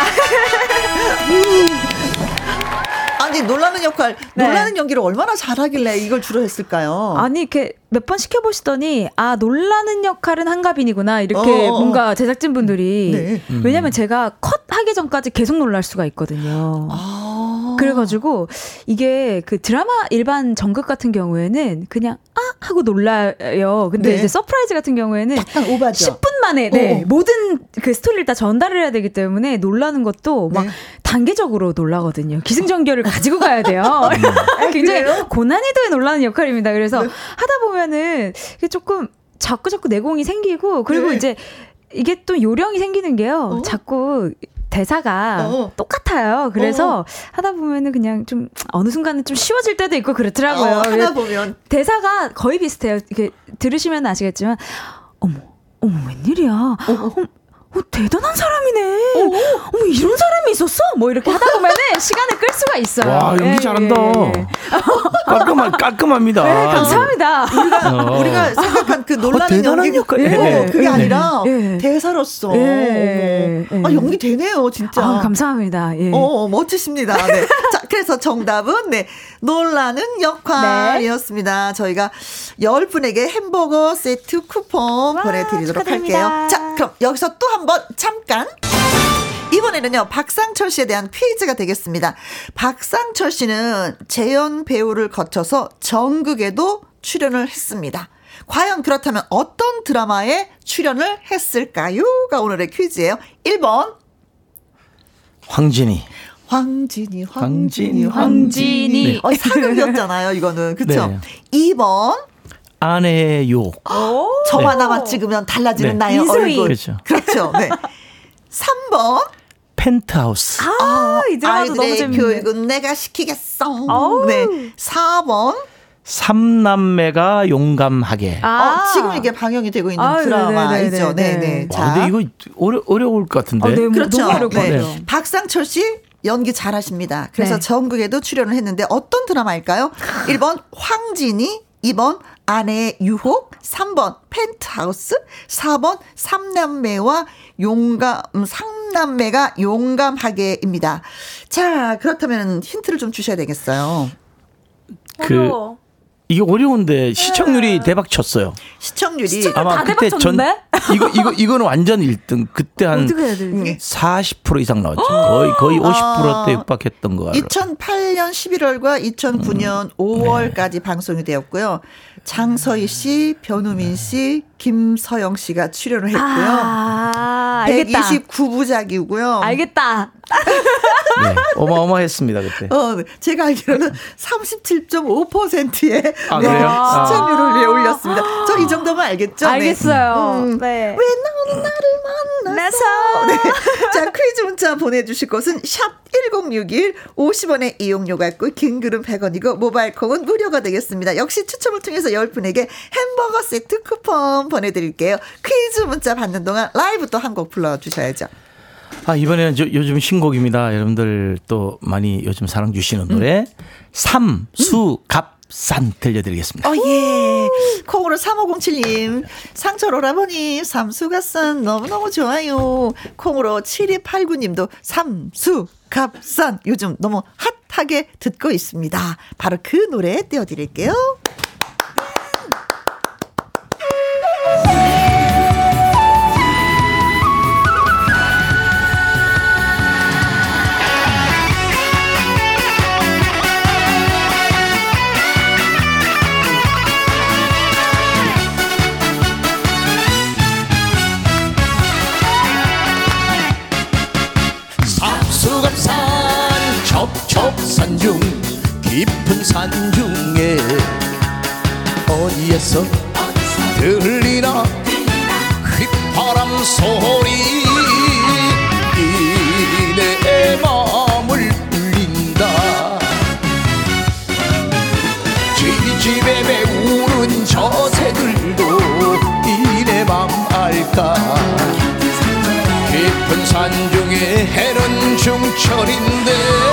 아니, 놀라는 역할, 네. 놀라는 연기를 얼마나 잘하길래 이걸 주로 했을까요? 아니 이렇게 몇 번 시켜보시더니 아 놀라는 역할은 한가빈이구나 이렇게 어, 어, 어. 뭔가 제작진분들이 네. 왜냐면 제가 컷 하기 전까지 계속 놀랄 수가 있거든요. 아. 그래가지고 이게 그 드라마 일반 정극 같은 경우에는 그냥 아 하고 놀라요. 근데 네. 이제 서프라이즈 같은 경우에는 약간 오바죠. 10분 만에 네, 어. 모든 그 스토리를 다 전달을 해야 되기 때문에 놀라는 것도 막 네. 단계적으로 놀라거든요. 기승전결을 가지고 가야 돼요. 굉장히 그래요? 고난이도의 놀라는 역할입니다. 그래서 네. 하다 보면 은 이게 조금 자꾸 자꾸 내공이 생기고 그리고 네. 이제 이게 또 요령이 생기는 게요. 어? 자꾸 대사가 어. 똑같아요. 그래서 하다 보면은 그냥 좀 어느 순간은 좀 쉬워질 때도 있고 그렇더라고요. 어, 하다 보면. 대사가 거의 비슷해요. 이렇게 들으시면 아시겠지만, 어머, 어머, 웬일이야. 어머, 어, 대단한 사람이네. 어 머, 이런 사람이 있었어? 뭐 이렇게 하다 보면은 시간을 끌 수가 있어요. 와 연기 예, 잘한다. 예, 예. 깔끔한 깔끔합니다. 네, 감사합니다. 어. 우리가 생각한 그 놀라는 어, 연기 역할. 어, 예. 그게 예. 아니라 예. 대사로서 예. 아, 예. 연기 되네요 진짜 아, 감사합니다. 예. 어, 멋지십니다. 네. 자, 그래서 정답은, 네, 놀라는 역할이었습니다. 저희가 10분에게 햄버거 세트 쿠폰 와, 보내드리도록 축하드립니다. 할게요. 자, 그럼 여기서 또 한번 잠깐. 이번에는요, 박상철 씨에 대한 퀴즈가 되겠습니다. 박상철 씨는 재연 배우를 거쳐서 전극에도 출연을 했습니다. 과연 그렇다면 어떤 드라마에 출연을 했을까요?가 오늘의 퀴즈예요. 1번, 황진이. 황진이, 황진이, 황진이, 황진이. 황진이. 어, 사극이었잖아요, 이거는. 그쵸? 네. 2번, 아내의 요. 저 네. 하나만 찍으면 달라지는 네. 나의 이소희. 얼굴. 그렇죠. 그렇죠. 네. 3번, 펜트하우스. 아, 이 드라마도 너무 재밌네. 교육은 내가 시키겠어. 네. 4번, 삼남매가 용감하게. 아. 어, 지금 이게 방영이 되고 있는 아유, 드라마이죠. 네네 네네. 네네. 와, 근데 이거 어려, 어려울 것 같은데. 아, 네, 뭐 그렇죠. 너무 어려울 것 네. 같아요. 박상철 씨 연기 잘하십니다. 그래서 네. 전국에도 출연을 했는데 어떤 드라마일까요? 1번 황진이, 2번 아내의 유혹, 3번 펜트하우스, 4번 삼남매와 용감, 음, 삼남매가 용감하게입니다. 자, 그렇다면 힌트를 좀 주셔야 되겠어요. 그 이게 어려운데 시청률이 대박 쳤어요. 시청률이 아마 다 그때 전 대박 이거 이거 이거는 완전 1등. 그때 한 어떻게 해야 되지? 40% 이상 나왔죠. 거의 거의 50%대 아. 육박했던 거 같아요. 2008년 11월과 2009년 5월까지 방송이 되었고요. 장서희 씨, 변우민 씨, 김서영 씨가 출연을 했고요. 아, 알겠다. 129부작이고요. 알겠다. 네, 어마어마했습니다 그때. 어, 제가 알기로는 37.5%의 아, 그래요? 아. 시청률을 예, 올렸습니다. 저 이 정도면 알겠죠? 네. 알겠어요. 음. 네. 왜 나오는 나를 만나서. 네. 자, 퀴즈 문자 보내주실 곳은 샵 1061 50원의 이용료가 있고, 긴 글은 100원이고, 모바일 콩은 무료가 되겠습니다. 역시 추첨을 통해서 10분에게 햄버거 세트 쿠폰 보내드릴게요. 퀴즈 문자 받는 동안 라이브 또 한 곡 불러주셔야죠. 아 이번에는 저, 요즘 신곡입니다. 여러분들 또 많이 요즘 사랑 주시는 노래 삼수 갑 산 들려드리겠습니다. 어, 예. 콩으로 3507님, 상철 오라버니, 삼수갑산 너무너무 좋아요. 콩으로 7289님도 삼수갑산 요즘 너무 핫하게 듣고 있습니다. 바로 그 노래 띄워드릴게요. 산 중에 어디에서 들리나 휘파람 소리. 이내 마음을 울린다. 지지배배 우는 저 새들도 이내 맘 알까? 깊은 산 중에 해는 중철인데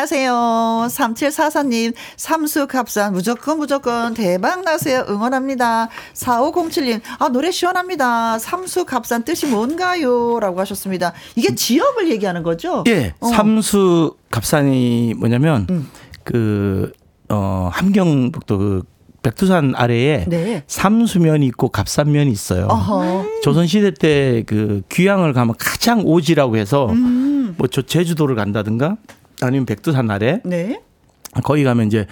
나세요. 3744님, 삼수갑산, 무조건 무조건 대박 나세요. 응원합니다. 4507님, 아, 노래 시원합니다. 삼수갑산 뜻이 뭔가요? 라고 하셨습니다. 이게 지역을 얘기하는 거죠? 예, 어. 삼수 갑산이 뭐냐면 음. 그 어, 함경북도 그 백두산 아래에 네. 삼수면이 있고 갑산면이 있어요. 어허. 조선 시대 때 그 귀향을 가면 가장 오지라고 해서 음. 뭐저 제주도를 간다든가 아니면 백두산 아래 네. 거기 가면 이제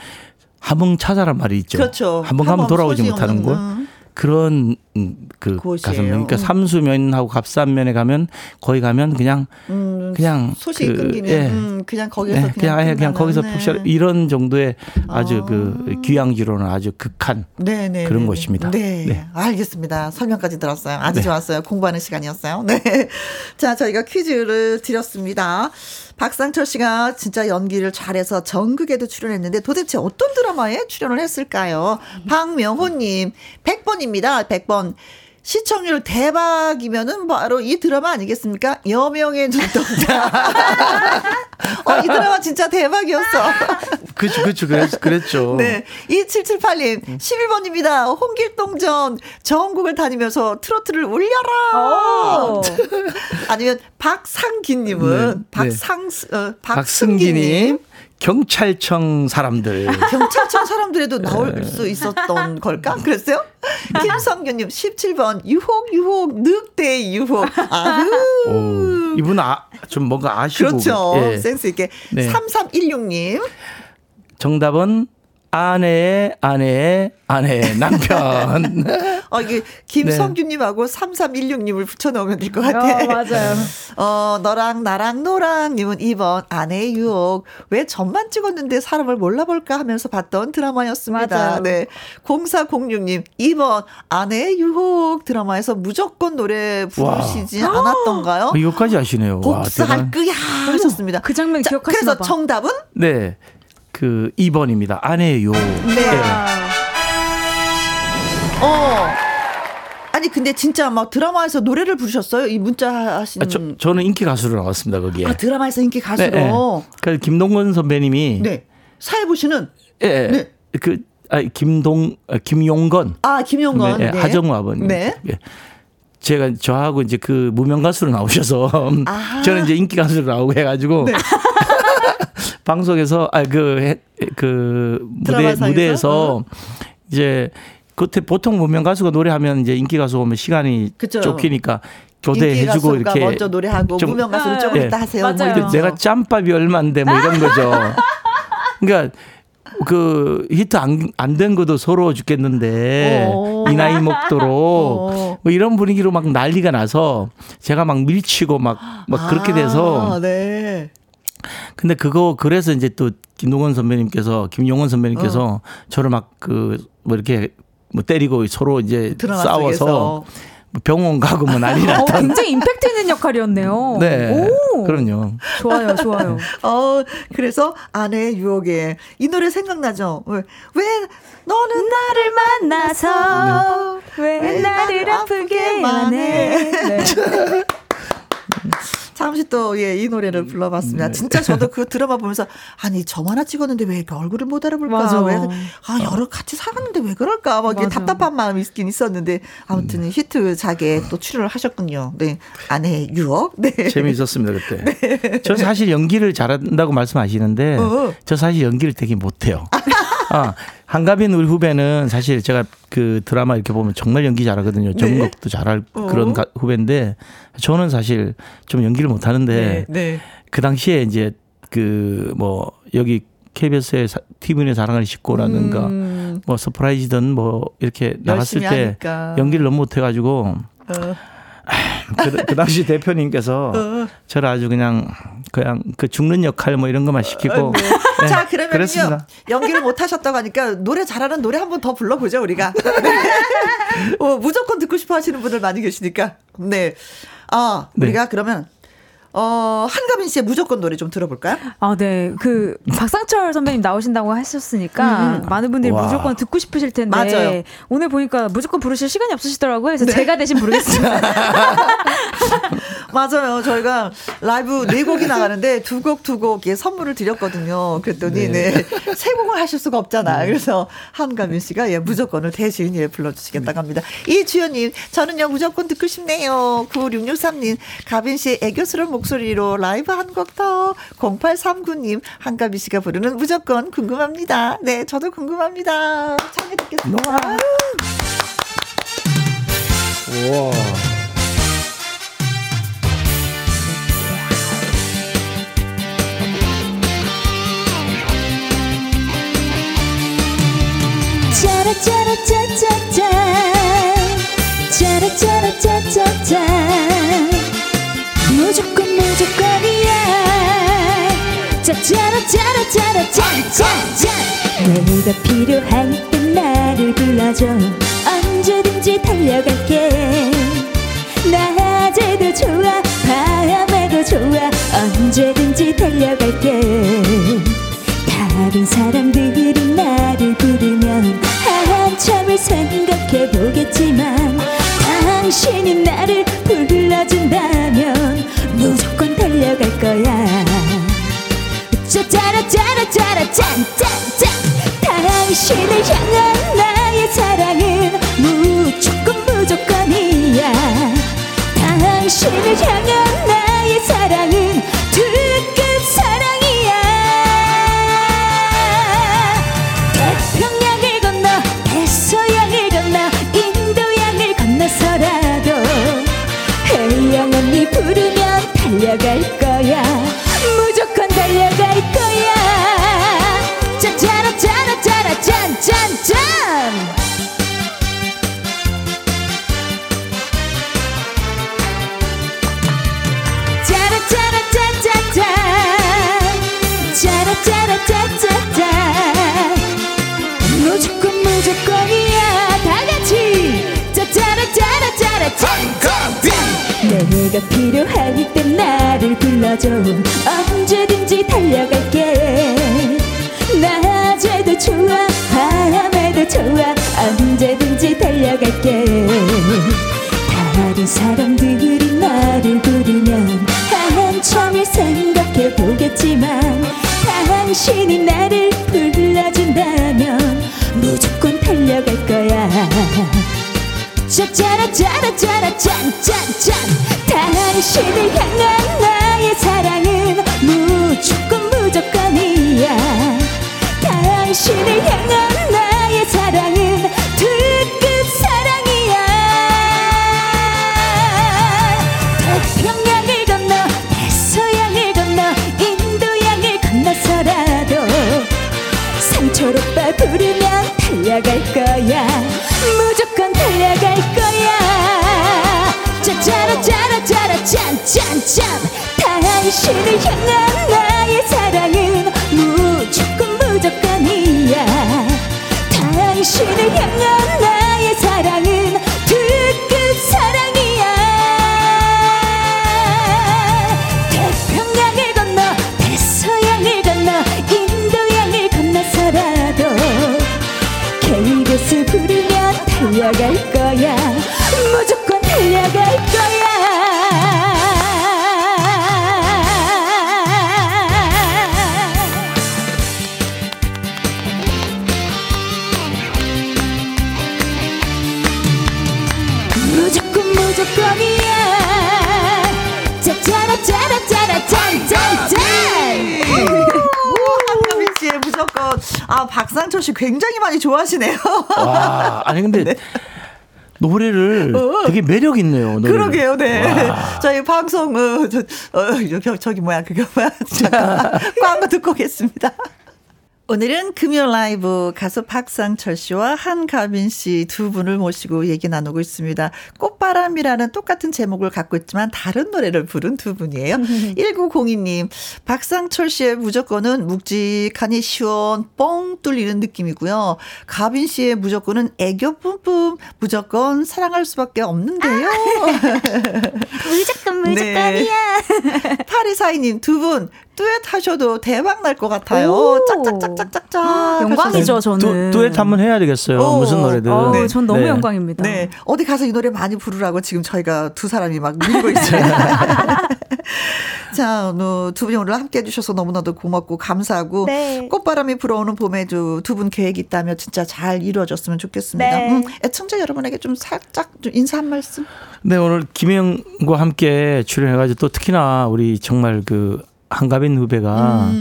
함흥차사란 말이 있죠. 그렇죠. 한번 가면 돌아오지 소식 못하는 곳. 음. 그런 음, 그. 가산면. 그러니까 음. 삼수면하고 갑산면에 가면 거기 가면 그냥 음, 그냥 소식이 그, 끊기는 예. 음, 그냥 거기서 네, 그냥 그냥 아예 그냥 거기서 네. 푹 쉬어 이런 정도의 아주 아. 그 귀향지로는 아주 극한 네네 그런 곳입니다. 네. 네. 알겠습니다. 설명까지 들었어요. 아주 네. 좋았어요. 공부하는 시간이었어요. 네. 자, 저희가 퀴즈를 드렸습니다. 박상철 씨가 진짜 연기를 잘해서 전극에도 출연했는데 도대체 어떤 드라마에 출연을 했을까요? 박명호님, 100번입니다. 100번. 시청률 대박이면은 바로 이 드라마 아니겠습니까? 여명의 눈동자. 어, 이 드라마 진짜 대박이었어. 그렇죠 그렇죠 그랬, 그랬죠. 네. 2778님, 11번입니다. 홍길동전 전국을 다니면서 트로트를 울려라! 오. 아니면 박상기님은, 네, 네. 박상, 어, 박승기님. 박승기님 경찰청 사람들 경찰청 사람들에도 나올 수 있었던 걸까? 그랬어요? 김성규님, 17번, 유혹, 유혹, 늑대 유혹. 오, 이분 아, 좀 뭔가 아시고 그렇죠. 예. 센스 있게. 네. 3316님, 정답은 아내의 아내의 아내의 남편. 어, 이게 김성규님하고 3316님을 붙여넣으면 될 것 같아. 어, 맞아요. 어, 너랑 나랑 노랑님은 2번 아내의 유혹. 왜 전만 찍었는데 사람을 몰라볼까 하면서 봤던 드라마였습니다. 맞아요. 네. 0406님 2번 아내의 유혹 드라마에서 무조건 노래 부르시지 않았던가요? 어, 이거까지 아시네요. 와, 복수할. 거야 하셨습니다. 그 장면 자, 기억하시나 그래서 봐. 정답은 네. 그 2번입니다. 아내의 요. 네. 어. 아니 근데 진짜 막 드라마에서 노래를 부르셨어요? 이 문자 하신 아, 저, 저는 인기 가수로 나왔습니다, 거기에. 아, 드라마에서 인기 가수로. 네, 네. 그 김동건 선배님이 네. 사회부 씨는 예, 예. 네. 그 아, 김동 아, 김용건 아 김용건 네, 네. 하정우 아버님. 네. 예. 제가 저하고 이제 그 무명 가수로 나오셔서 아. 저는 이제 인기 가수로 나오고 해가지고 네. 방송에서 아그그 그 무대 드라마상에서? 어. 무대에서 이제 그때 보통 무명 가수가 노래하면 이제 인기 가수 오면 시간이 그쵸. 쫓기니까 교대해주고 이렇게 먼저 노래하고 좀- 무명 가수는 조금 예. 이따 하세요. 뭐. 내가 짬밥이 얼만데 뭐 이런 거죠. 그러니까 그 히트 안 안 된 것도 서러워 죽겠는데 오. 이 나이 먹도록 어. 뭐 이런 분위기로 막 난리가 나서 제가 막 밀치고 막막 그렇게 돼서 아, 네. 근데 그거 그래서 이제 또 김동원 선배님께서 김용원 선배님께서 어. 저를 막 그 뭐 이렇게 뭐 때리고 서로 이제 싸워서. 뭐 병원 가고 뭐 난리 어, 났던 굉장히 임팩트 있는 역할이었네요. 네 오, 그럼요 좋아요, 좋아요. 어, 그래서 아내의 유혹에 이 노래 생각나죠? 왜, 왜 너는 나를 만나서 왜 나를 아프게 만 해. 네. 잠시 또, 예, 이 노래를 불러봤습니다. 진짜 저도 그 드라마 보면서, 아니, 저만 하나 찍었는데 왜 이렇게 얼굴을 못 알아볼까? 맞아. 왜, 아, 여러 같이 살았는데 왜 그럴까? 막 이게. 답답한 마음이 있긴 있었는데, 아무튼 히트작에 또 출연을 하셨군요. 네. 아내의 유혹. 네. 재미있었습니다 그때. 저 사실 연기를 잘한다고 말씀하시는데 어. 저 사실 연기를 되게 못해요. 아, 한가빈 우리 후배는 사실 제가 그 드라마 이렇게 보면 정말 연기 잘하거든요. 잘할 네. 어. 그런 가- 후배인데 저는 사실 좀 연기를 못 하는데 네. 그 당시에 이제 그 뭐 여기 KBS의 TV의 사랑을 싣고라든가 음, 뭐 서프라이즈든 뭐 이렇게 나갔을 때 하니까. 연기를 너무 못해가지고 어, 그, 그 당시 대표님께서 어. 저를 아주 그냥 그냥 그 죽는 역할 뭐 이런 것만 시키고 네, 자, 그러면요. 그랬습니다. 연기를 못 하셨다고 하니까 노래 잘하는 노래 한 번 더 불러보죠, 우리가. 네. 어, 무조건 듣고 싶어 하시는 분들 많이 계시니까. 네. 아, 네. 우리가 그러면 어, 한가민 씨의 무조건 노래 좀 들어볼까요? 아, 네. 그, 박상철 선배님 나오신다고 하셨으니까, 음. 많은 분들이 와. 무조건 듣고 싶으실 텐데, 맞아요. 오늘 보니까 무조건 부르실 시간이 없으시더라고요. 그래서 제가 대신 부르겠습니다. 맞아요. 저희가 라이브 네 곡이 나가는데 두 곡 두 곡 예, 선물을 드렸거든요. 그랬더니 네. 세 곡을 하실 수가 없잖아. 그래서 한가민 씨가 예, 무조건을 대신 예, 불러주시겠다고 합니다. 이주연님, 저는요 무조건 듣고 싶네요. 9663님, 가빈 씨의 애교스러운 목소리로 라이브 한 곡 더. 0839님, 한가빈 씨가 부르는 무조건 궁금합니다. 네, 저도 궁금합니다. 참여 듣겠습니다. 우와. 짜라짜라짜짜짜 짜라짜라짜짜짜 무조건 무조건이야 짜짜라 짜라 짜라 짜짜짜 내가 필요할 때 나를 불러줘. 언제든지 달려갈게. 낮에도 좋아 밤에도 좋아. 언제든지 달려갈게. 다른 사람들이 나를 부르면 한참을 생각해 보겠지만 당신이 나를 달려갈 거야. 짜짜라짜라짜라 짠짠짠. 당신을 향한 나의 사랑은 무조건 무조건이야. 당신을 향한 나를 불러줘 언제든지 달려갈게. 낮에도 좋아 밤에도 좋아. 언제든지 달려갈게. 다른 사람들이 나를 부르면 한참을 생각해 보겠지만 당신이 나를 불러준다면 무조건 달려갈 거야. 짜짜라 짜라 짜라 짠짠짠 당신을 향한 나 의 사랑은 무조건 무조건이야. 당신을 향한 나의 사랑은 특급 사랑이야. 태평양을 건너 대서양을 건너 인도양을 건너서라도 상철 오빠 부르면 달려갈 거야 당신을 향한 나의 사랑은 무조건 무조건이야. 당신을 향한 박상철 씨 굉장히 많이 좋아하시네요. 와, 아니 근데 노래를 되게 매력 있네요. 노래를. 그러게요, 네. 저희 방송, 어, 저, 어, 저기, 뭐야, 그게 뭐야. 잠깐. 광고 듣고 오겠습니다. 오늘은 금요 라이브 가수 박상철 씨와 한가빈 씨 두 분을 모시고 얘기 나누고 있습니다. 꽃바람이라는 똑같은 제목을 갖고 있지만 다른 노래를 부른 두 분이에요. 1902님, 박상철 씨의 무조건은 묵직하니 시원 뻥 뚫리는 느낌이고요. 가빈 씨의 무조건은 애교 뿜뿜 무조건 사랑할 수밖에 없는데요. 무조건 무조건이야. 네. 파리사이님 두 분 듀엣 하셔도 대박 날 것 같아요. 오. 짝짝짝짝짝짝. 영광이죠, 하셔서. 저는. 두, 엣 한번 해야 되겠어요. 어. 무슨 노래든. 어, 네. 전 너무 네. 영광입니다. 네. 어디 가서 이 노래 많이 부르라고 지금 저희가 두 사람이 막 밀고 있어요. 자, 어, 두 분이 오늘 함께 해주셔서 너무나도 고맙고 감사하고 네. 꽃바람이 불어오는 봄에도 두분 계획 있다면 진짜 잘 이루어졌으면 좋겠습니다. 네. 음, 애청자 여러분에게 좀 살짝 좀 인사 한 말씀. 네, 오늘 김영과 함께 출연해가지고 또 특히나 우리 정말 그 한가빈 후배가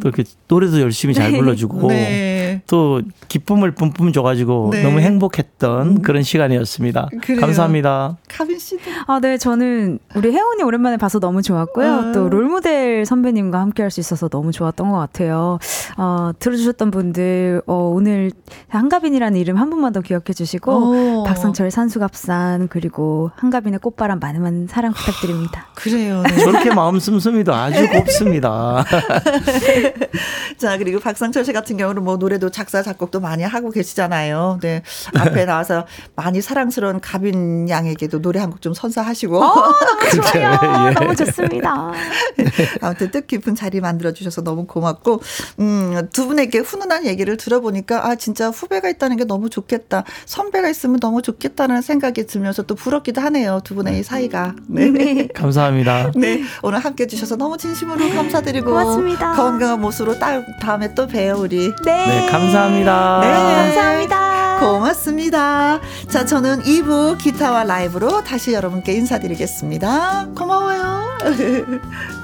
또 이렇게 노래도 열심히 잘 불러주고 음. 네. 또 기쁨을 뿜뿜 줘가지고 네. 너무 행복했던 그런 시간이었습니다. 그래요. 감사합니다. 가빈 씨도. 아, 네, 저는 우리 혜원이 오랜만에 봐서 너무 좋았고요. 아. 또 롤모델 선배님과 함께 할 수 있어서 너무 좋았던 것 같아요. 어, 들어주셨던 분들, 어, 오늘 한가빈이라는 이름 한 번만 더 기억해 주시고, 어. 박성철 산수갑산, 그리고 한가빈의 꽃바람 많은 많은 사랑 부탁드립니다. 그래요. 네. 저렇게 마음 씀씀이도 아주 곱습니다. 자, 그리고 박상철 씨 같은 경우는 뭐 노래도 작사, 작곡도 많이 하고 계시잖아요. 네. 앞에 나와서 많이 사랑스러운 가빈 양에게도 노래 한 곡 좀 선사하시고. 좋아요. 예. 너무 좋습니다. 아무튼 뜻깊은 자리 만들어 주셔서 너무 고맙고, 음, 두 분에게 훈훈한 얘기를 들어보니까, 아, 진짜 후배가 있다는 게 너무 좋겠다. 선배가 있으면 너무 좋겠다는 생각이 들면서 또 부럽기도 하네요. 두 분의 이 사이가. 네. 감사합니다. 네. 오늘 함께 해주셔서 너무 진심으로 감사드리고. 고맙습니다. 건강한 모습으로 따, 다음에 또 봬요, 우리. 네. 네, 감사합니다. 네. 감사합니다. 고맙습니다. 자, 저는 2부 기타와 라이브로 다시 여러분께 인사드리겠습니다. 고마워요.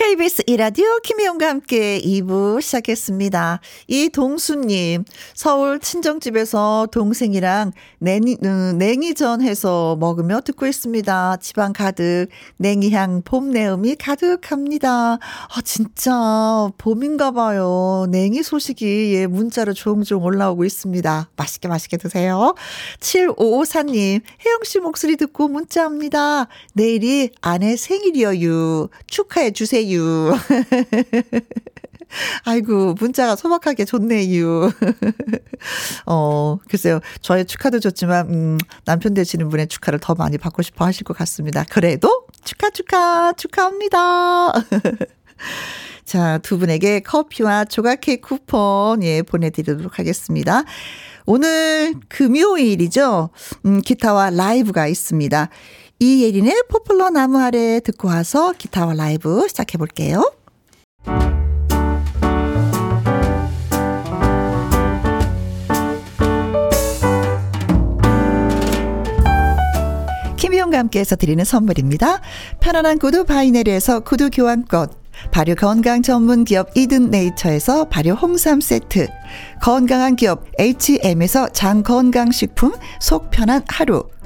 KBS 이라디오 김혜영과 함께 2부 시작했습니다. 이동수님, 서울 친정집에서 동생이랑 냉이, 음, 냉이전 해서 먹으며 듣고 있습니다. 집안 가득 냉이향 봄 내음이 가득합니다. 아, 진짜 봄인가 봐요. 냉이 소식이 예, 문자로 종종 올라오고 있습니다. 맛있게 맛있게 드세요. 7554님, 혜영씨 목소리 듣고 문자합니다. 내일이 아내 생일이어유. 축하해 주세요. 아이고, 문자가 소박하게 좋네요. 어, 글쎄요. 저의 축하도 좋지만, 음, 남편 되시는 분의 축하를 더 많이 받고 싶어 하실 것 같습니다. 그래도 축하, 축하, 축하합니다. 자, 두 분에게 커피와 조각 케이크 쿠폰, 예, 보내드리도록 하겠습니다. 오늘 금요일이죠. 음, 기타와 라이브가 있습니다. 이예린의 포플러 나무 아래 듣고 와서 기타와 라이브 시작해 볼게요. 김희용과 함께해서 드리는 선물입니다. 편안한 구두 바이네르에서 구두 교환권, 발효 건강 전문 기업 이든 네이처에서 발효 홍삼 세트, 건강한 기업 H&M에서 장 건강 식품 속 편한 하루,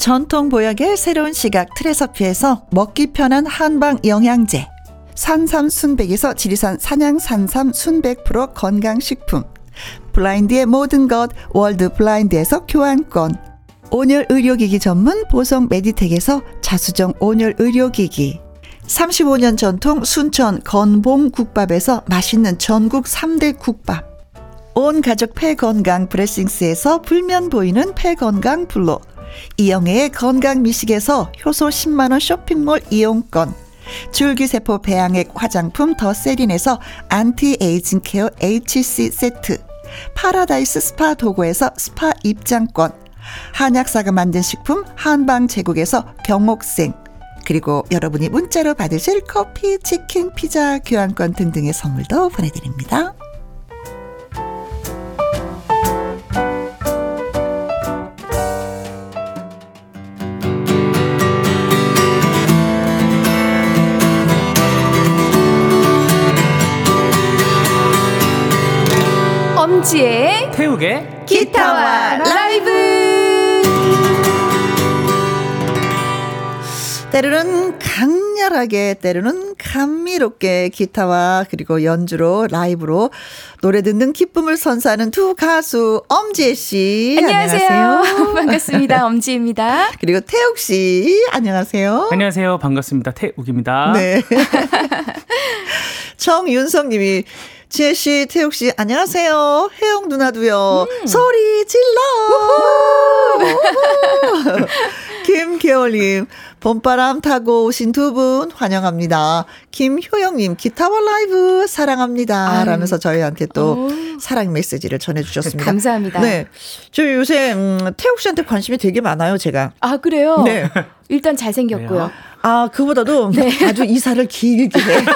전통 보약의 새로운 시각 트레서피에서 먹기 편한 한방 영양제 산삼 순백에서 지리산 산양 산삼 순백 프로 건강식품 블라인드의 모든 것 월드 블라인드에서 교환권 온열 의료기기 전문 보성 메디텍에서 자수정 온열 의료기기 35년 전통 순천 건봉 국밥에서 맛있는 전국 3대 국밥 온 가족 폐건강 브레싱스에서 불면 보이는 폐건강 블로 이영애의 건강 미식에서 효소 10만원 쇼핑몰 이용권. 줄기세포 배양액 화장품 더 세린에서 anti-aging care HC 세트. 파라다이스 스파 도구에서 스파 입장권. 한약사가 만든 식품 한방 제국에서 경옥생. 그리고 여러분이 문자로 받으실 커피, 치킨, 피자, 교환권 등등의 선물도 보내드립니다. 엄지의 태욱의 기타와 라이브 때로는 강렬하게 때로는 감미롭게 기타와 그리고 연주로 라이브로 노래 듣는 기쁨을 선사하는 두 가수 엄지혜 씨 안녕하세요. 안녕하세요. 반갑습니다. 엄지입니다. 그리고 태욱 씨 안녕하세요. 안녕하세요 반갑습니다 태욱입니다 네. 정윤성님이 지혜 씨, 태욱 씨, 안녕하세요. 혜영 누나도요. 소리 질러. 김계월님, 봄바람 타고 오신 두 분 환영합니다. 김효영님, 기타와 라이브 사랑합니다. 아유. 라면서 저희한테 또 오. 사랑 메시지를 전해주셨습니다. 감사합니다. 네. 저 요새, 음, 태욱 씨한테 관심이 되게 많아요, 제가. 아 그래요? 네. 일단 잘생겼고요. 아, 그보다도 네. 아주 이사를 길게 해.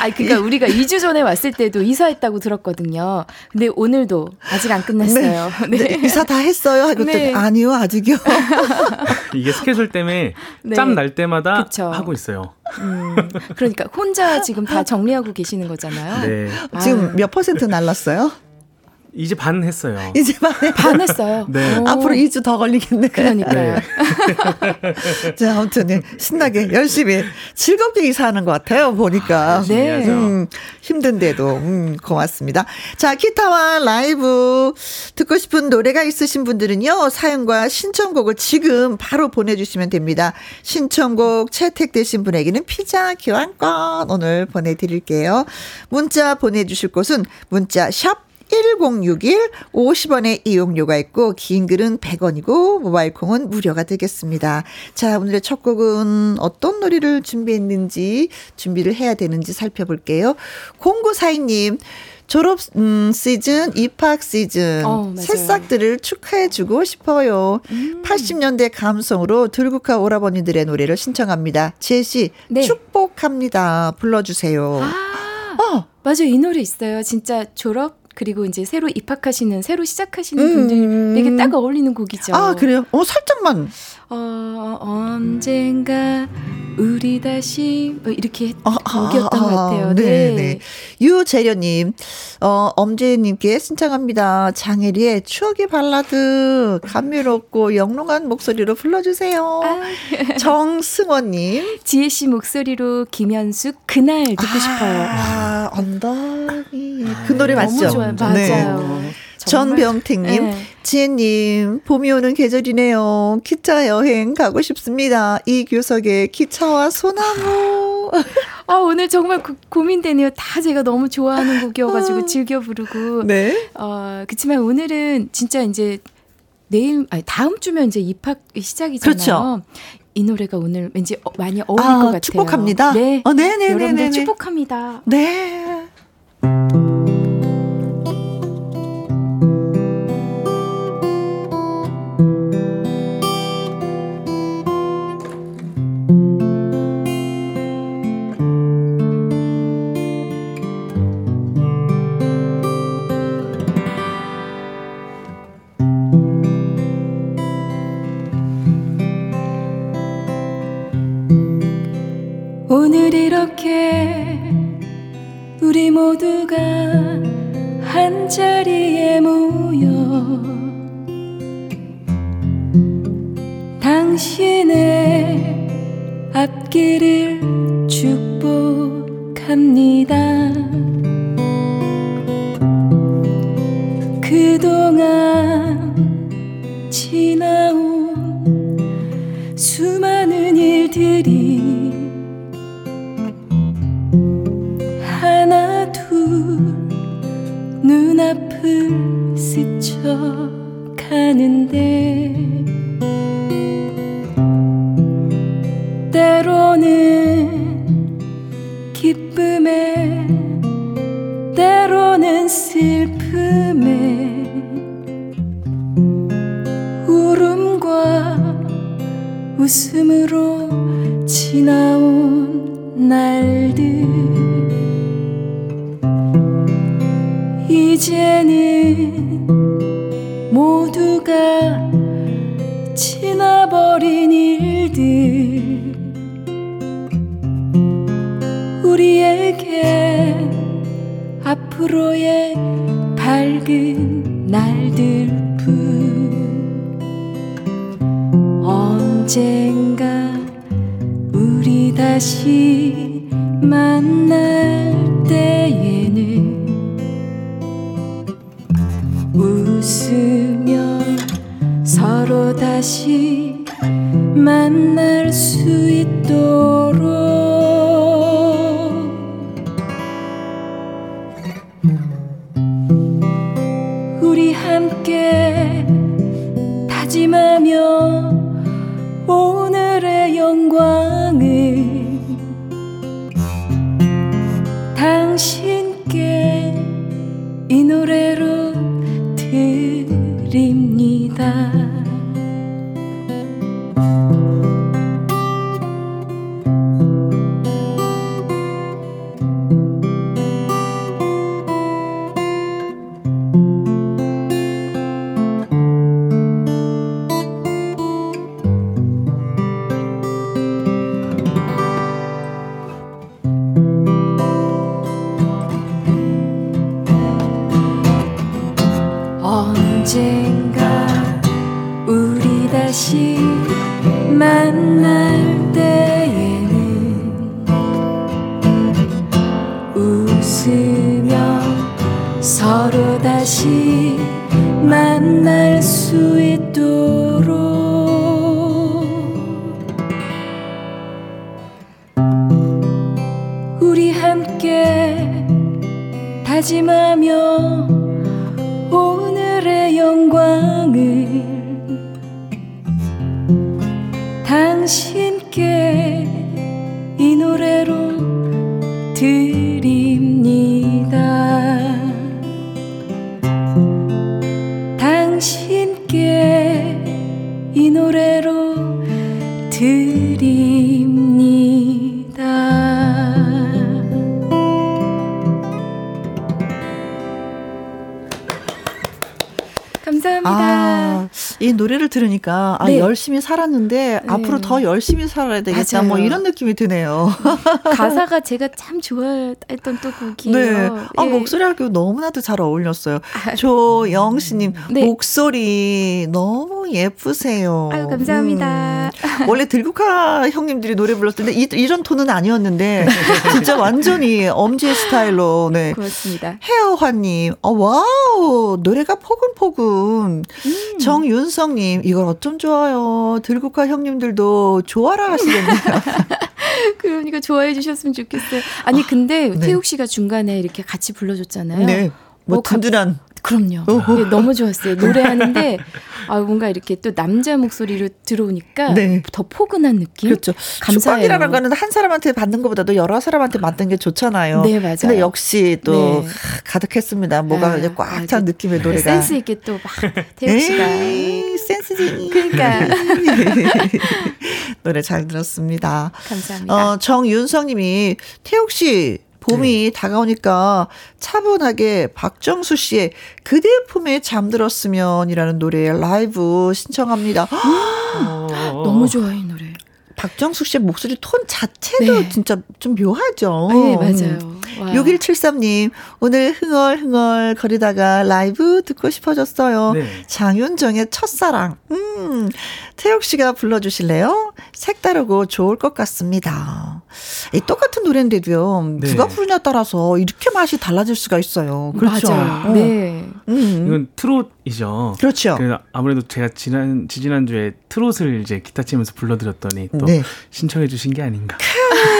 아 그러니까 우리가 2주 전에 왔을 때도 이사했다고 들었거든요. 근데 오늘도 아직 안 끝났어요. 네. 네, 이사 다 했어요? 하고 네. 네. 아니요, 아직요. 이게 스케줄 때문에 네. 짬날 때마다 그쵸. 하고 있어요 음, 그러니까 혼자 지금 다 정리하고 계시는 거잖아요. 네 지금 몇 퍼센트 날랐어요? 이제 반 했어요 이제 만에 반했어요. 네. 오, 앞으로 2주 더 걸리겠네. 그러니까요. 자, 아무튼 네, 신나게 열심히 즐겁게 이사하는 것 같아요. 보니까. 네. 음, 힘든데도 음, 고맙습니다. 자, 기타와 라이브 듣고 싶은 노래가 있으신 분들은요. 사연과 신청곡을 지금 바로 보내주시면 됩니다. 신청곡 채택되신 분에게는 피자 교환권 오늘 보내드릴게요. 문자 보내주실 곳은 문자 샵 1061 50원의 이용료가 있고 긴 글은 100원이고 모바일 콩은 무료가 되겠습니다. 자, 오늘의 첫 곡은 어떤 노래를 준비했는지 준비를 해야 되는지 살펴볼게요. 0942님 졸업 음, 시즌, 입학 시즌, 어. 새싹들을 축하해주고 싶어요. 음. 80년대 감성으로 들국화 오라버니들의 노래를 신청합니다. 제시 네. 축복합니다. 불러주세요. 아, 어, 맞아요. 이 노래 있어요. 진짜 졸업 그리고 이제 새로 입학하시는 새로 시작하시는 음. 분들에게 딱 어울리는 곡이죠. 아 그래요? 어 살짝만 어, 언젠가 우리 다시 뭐 이렇게 아, 곡이었던 아, 것 같아요. 네, 네. 네. 유재련님, 어, 엄지혜님께 신청합니다. 장혜리의 추억의 발라드, 감미롭고 영롱한 목소리로 불러주세요. 아. 정승원님. 지혜 씨 목소리로 김현숙 그날 듣고 싶어요. 아, 언덕이. 그 노래 맞죠? 너무 좋아요. 네. 맞아요. 전병택님, 네. 지혜님, 봄이 오는 계절이네요. 기차 여행 가고 싶습니다. 이 교석에 기차와 소나무. 아 오늘 정말 고, 고민되네요. 다 제가 너무 좋아하는 곡이어가지고 즐겨 부르고. 네. 어 그렇지만 오늘은 진짜 이제 내일 아니 다음 주면 이제 입학 시작이잖아요. 그렇죠. 이 노래가 오늘 왠지 어, 많이 어울릴 아, 것 같아요. 축복합니다. 네. 어, 네네네네네. 여러분들 축복합니다. 네. 열심히 살았는데 앞으로 더 열심히 살아야 되겠다. 맞아요. 뭐 이런 느낌이 드네요. 가사가 제가 참 좋아했던 또 곡이에요. 네. 아, 예. 목소리하고 너무나도 잘 어울렸어요. 조영씨님, 네. 목소리 너무 예쁘세요. 아유, 감사합니다. 음, 원래 들국화 형님들이 노래 불렀을 때 이, 이런 톤은 아니었는데, 진짜 완전히 엄지의 스타일로, 네. 고맙습니다. 헤어화님, 어, wow, 노래가 포근포근. 음. 정윤성님, 이걸 어쩜 좋아요. 들국화 형님들도 좋아라 하시겠네요. 그러니까 좋아해 주셨으면 좋겠어요. 아니 근데 네. 태욱 씨가 중간에 이렇게 같이 불러줬잖아요. 네. 뭐, 어, 갑- 든든한. 그럼요. 어허. 예, 너무 좋았어요. 노래하는데 아 뭔가 이렇게 또 남자 목소리로 들어오니까 네. 더 포근한 느낌. 그렇죠. 감사해요. 축광이라는 거는 한 사람한테 받는 것보다도 여러 사람한테 받는 게 좋잖아요. 네, 맞아요. 근데 역시 또 네. 가득했습니다. 뭐가 아, 이제 꽉 아주 찬 느낌의 노래가. 센스 있게 또 막 태욱 씨가 에이, 센스쟁이. 그러니까 노래 잘 들었습니다. 감사합니다. 어, 정윤성 님이 태욱 씨 봄이 다가오니까 차분하게 박정수 씨의 그대 품에 잠들었으면이라는 노래 라이브 신청합니다. 너무 좋아요 이 노래. 박정숙 씨의 목소리 톤 자체도 네. 진짜 좀 묘하죠. 네 맞아요. 와. 6173님, 오늘 흥얼흥얼 거리다가 라이브 듣고 싶어졌어요. 네. 장윤정의 첫사랑. 음, 태욱 씨가 불러주실래요? 색다르고 좋을 것 같습니다. 이 똑같은 노래인데도요, 네. 누가 부르냐 따라서 이렇게 맛이 달라질 수가 있어요. 그렇죠. 맞아요. 어. 네. 음. 이건 트롯이죠. 그렇죠. 그 아무래도 제가 지난, 지지난주에 트롯을 이제 기타 치면서 불러드렸더니 또 네. 신청해 주신 게 아닌가.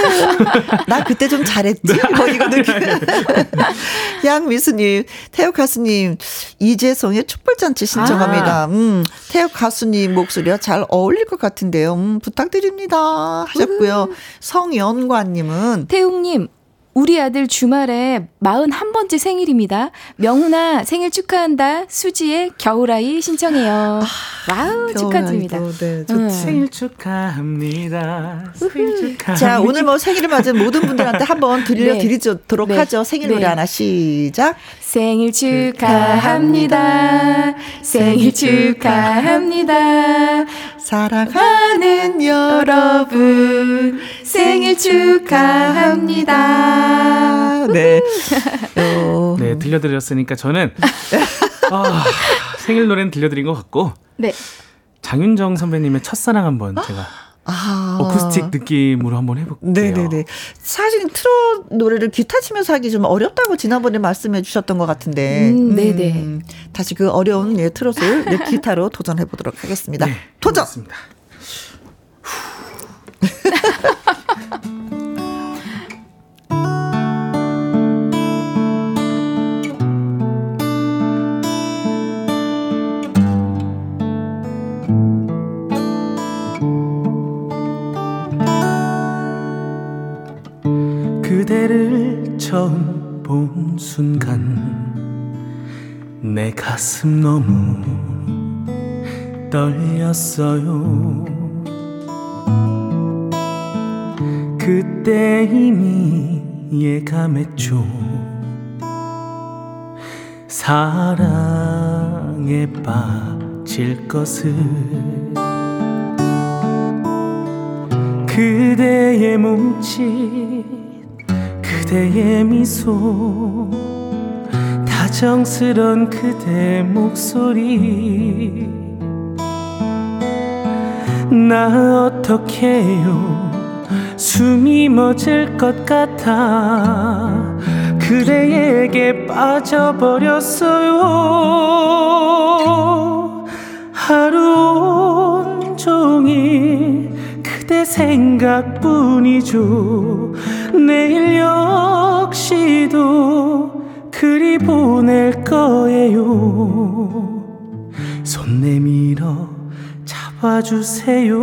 나 그때 좀 잘했지? 네. 뭐 이거 느낌. 양미수님, 태욱 가수님, 이재성의 촛불잔치 신청합니다. 아. 음, 태욱 가수님 목소리가 잘 어울릴 것 같은데요. 음, 부탁드립니다. 하셨고요. 음. 성연관님은. 태욱님, 우리 아들 주말에 41번째 생일입니다. 명훈아 생일 축하한다. 수지의 겨울아이 신청해요. 아, wow 축하드립니다. 네, 음. 생일 축하합니다. 생일 축하합니다. 자 오늘 뭐 생일을 맞은 모든 분들한테 한번 들려드리도록 네. 하죠. 생일 노래 네. 하나 시작. 생일 축하합니다. 생일 축하합니다. 사랑하는 여러분 생일 축하합니다. 네. 어. 네, 들려드렸으니까 저는 아, 생일 노래는 들려드린 것 같고 네. 장윤정 선배님의 첫사랑 한번 제가 아. 어쿠스틱 느낌으로 한번 해볼게요. 네네네. 사실 트롯 노래를 기타 치면서 하기 좀 어렵다고 지난번에 말씀해 주셨던 것 같은데. 음, 네네. 음, 다시 그 어려운 예, 트롯을 네, 기타로 도전해 보도록 하겠습니다. 네, 도전! 그대를 처음 본 순간 내 가슴 너무 떨렸어요. 그때 이미 예감했죠. 사랑에 빠질 것을 그대의 몸짓 그대의 미소 다정스런 그대 목소리. 나 어떡해요? 숨이 멎을 것 같아. 그대에게 빠져버렸어요. 하루 온종일 그대 생각뿐이죠 내일 역시도 그리 보낼 거예요. 손 내밀어 잡아주세요.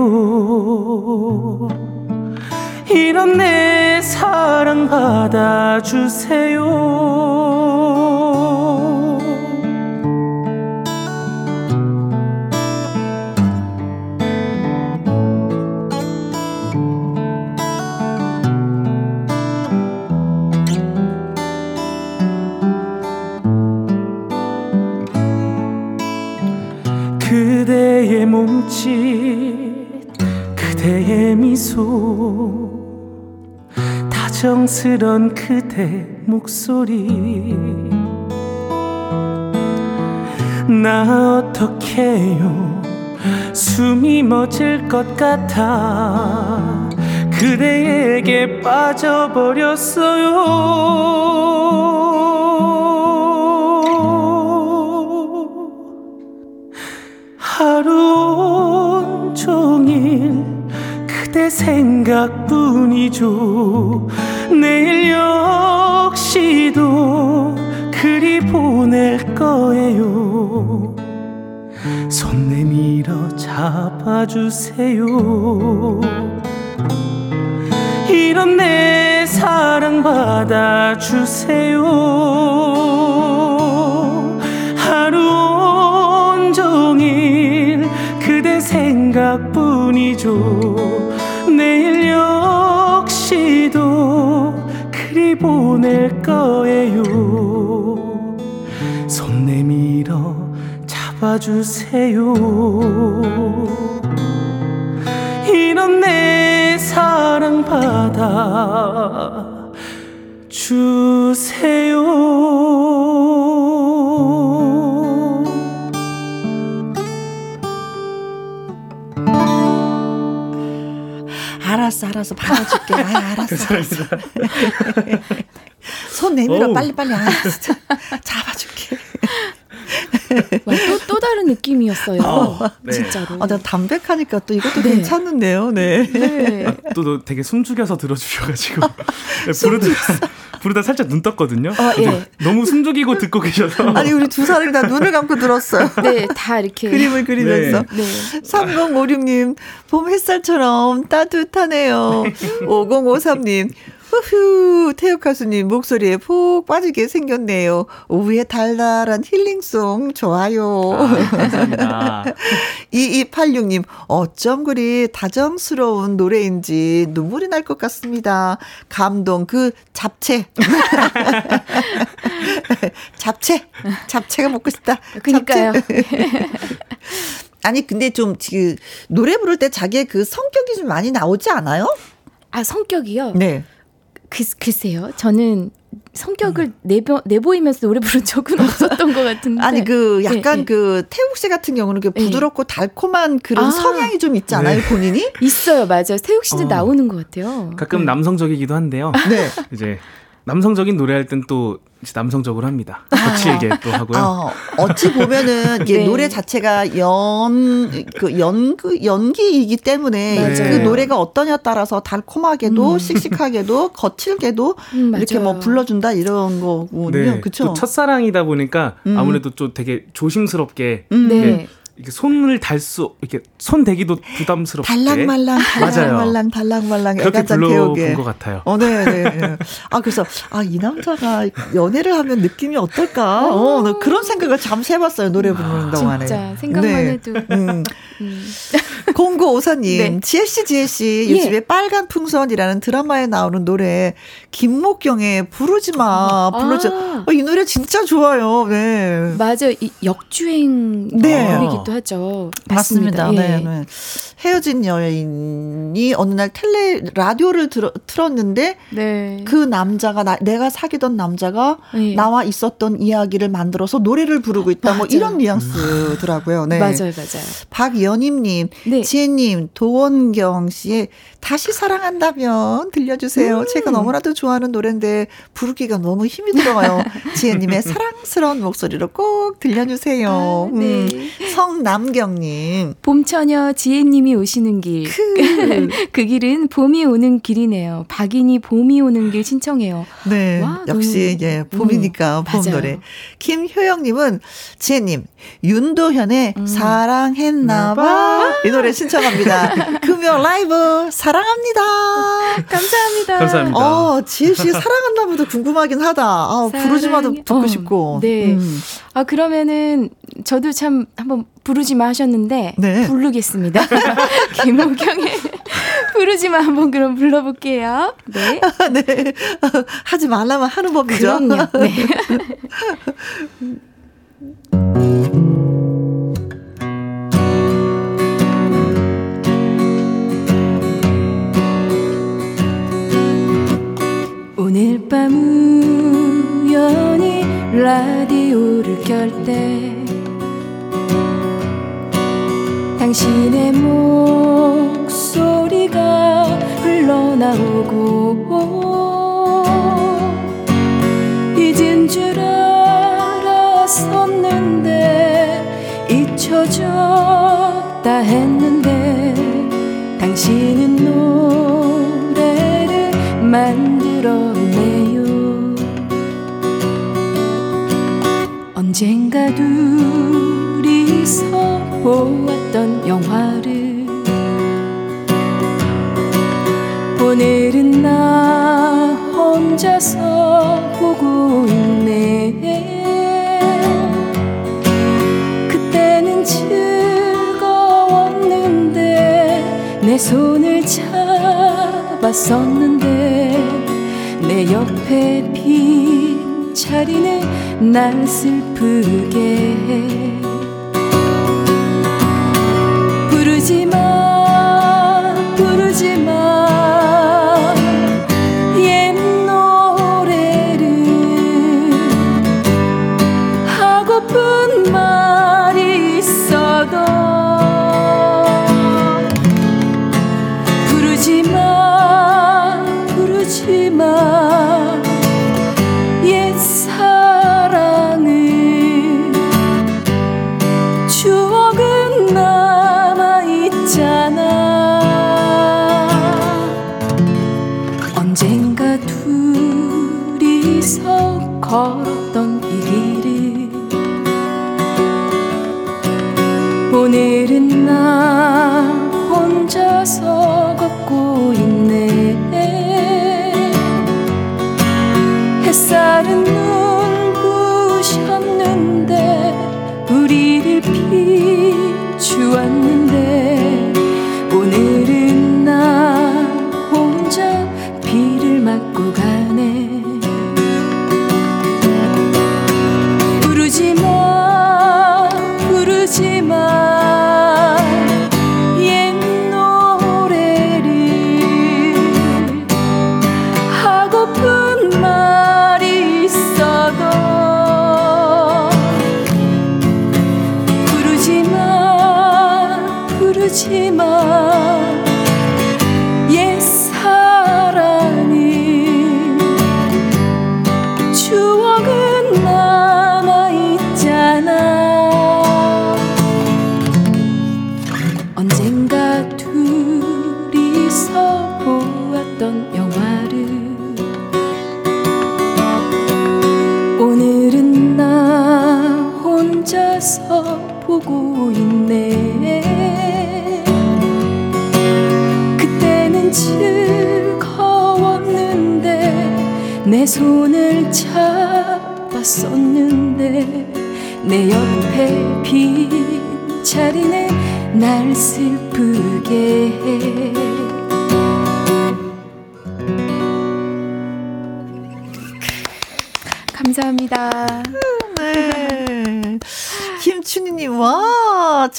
이런 내 사랑 받아주세요 다정스런 그대 목소리. 나 어떡해요? 숨이 멎을 것 같아. 그대에게 빠져버렸어요. 하루 온종일 그대 생각뿐이죠 내일 역시도 그리 보낼 거예요. 손 내밀어 잡아주세요. 이런 내 사랑 받아주세요. 하루 온종일 그대 생각뿐이죠 거예요 손 내밀어 잡아주세요 이런 내 사랑 받아 주세요. 알았어, 알았어. 받아줄게. 아, 알았어, 알았어. 손 내밀어, 빨리빨리. 아, 잡아줄게. 와, 또, 또 다른 느낌이었어요. 어, 네. 진짜로. 아, 나 담백하니까 또 이것도 네. 괜찮은데요, 네. 네. 아, 또, 또 되게 숨죽여서 들어주셔가지고. 네, 부르다, 부르다 살짝 눈 떴거든요. 어, 예. 너무 숨죽이고 듣고 계셔서. 아니, 우리 두 사람이 다 눈을 감고 들었어요. 네, 다 이렇게. 그림을 그리면서. 네. 네. 3056님, 봄 햇살처럼 따뜻하네요. 5053님, 후후, 태욱 가수님 목소리에 푹 빠지게 생겼네요. 오후에 달달한 힐링송 좋아요. 아, 감사합니다. 2286님, 어쩜 그리 다정스러운 노래인지 눈물이 날 것 같습니다. 감동, 그 잡채. 잡채. 잡채가 먹고 싶다. 그니까요. 아니, 근데 좀, 그, 노래 부를 때 자기의 그 성격이 좀 많이 나오지 않아요? 아, 성격이요? 네. 글, 글쎄요. 저는 성격을 음. 내보, 내보이면서 노래 부른 적은 없었던 것 같은데. 아니, 그, 약간 네, 그, 태욱 씨 같은 경우는 그 부드럽고 네. 달콤한 그런 아, 성향이 좀 있지 않아요, 네. 본인이? 있어요, 맞아요. 태욱 씨도 어. 나오는 것 같아요. 가끔 네. 남성적이기도 한데요. 네. 이제, 남성적인 노래할 땐 또 남성적으로 합니다. 거칠게 또 하고요. 어, 어찌 보면은 네. 노래 자체가 연, 그 연, 그 연기이기 때문에 맞아요. 그 노래가 어떠냐에 따라서 달콤하게도 음. 씩씩하게도 거칠게도 음, 이렇게 뭐 불러준다 이런 거군요. 네. 그쵸? 첫사랑이다 보니까 음. 아무래도 좀 되게 조심스럽게 음. 네. 이렇게 손을 달 수 이렇게 손 대기도 부담스럽게 달랑말랑 달랑말랑 달랑말랑 그렇게 불러본 것 같아요. 어, 네, 네, 네. 아 그래서 아이 남자가 연애를 하면 느낌이 어떨까? 어, 그런 생각을 잠시 해봤어요 노래 부르는 아, 동안에. 진짜 생각만 네. 해도. 음. 음. 공고 오사님, 네. 지혜 씨, 지혜 씨 요즘에 예. 빨간 풍선이라는 드라마에 나오는 노래 김목경의 부르지 마, 불러줘. 아. 어, 이 노래 진짜 좋아요. 네. 맞아요. 역주행 네. 노래기도 하죠. 맞습니다. 맞습니다. 네, 예. 네. 헤어진 여인이 어느 날 텔레 라디오를 들어, 틀었는데 네. 그 남자가 나, 내가 사귀던 남자가 네. 나와 있었던 이야기를 만들어서 노래를 부르고 있다. 뭐 맞아요. 뭐 이런 뉘앙스더라고요. 네. 맞아요, 맞아요. 박연임님, 네. 지혜님, 도원경 씨의 다시 사랑한다면 들려주세요. 음. 제가 너무나도 좋아하는 노래인데 부르기가 너무 힘이 들어요. 지혜님의 사랑스러운 목소리로 꼭 들려주세요. 아, 네. 음. 성남경님, 봄처녀 지혜님이 오시는 길. 그. 그 길은 봄이 오는 길이네요. 박인이 봄이 오는 길 신청해요. 네, 와, 역시 이제 봄이니까 음. 봄 맞아요. 노래. 김효영님은 지혜님 윤도현의 음. 사랑했나봐 이 노래 신청합니다. 금요 라이브 사랑 합니다. 감사합니다. 감사합니다. 어, 지혜 씨 사랑한다 보다 궁금하긴 하다. 아, 부르지마도 듣고 어, 싶고. 네. 음. 아 그러면은 저도 참 한번 부르지마 하셨는데 네. 부르겠습니다. 김호경의 부르지마 한번 그럼 불러볼게요. 네. 네. 하지 말라면 하는 법이죠. 그럼요. 네. 오늘 밤 우연히 라디오를 켤 때 당신의 목소리가 흘러나오고 잊은 줄 알았었는데 잊혀졌다 했는데 당신은 노래를 만들 어내요. 언젠가 둘이서 보았던 영화를 오늘은 나 혼자서 보고 있네. 그때는 즐거웠는데 내 손을 잡았었는데 내 옆에 빈 자리는 날 슬프게 해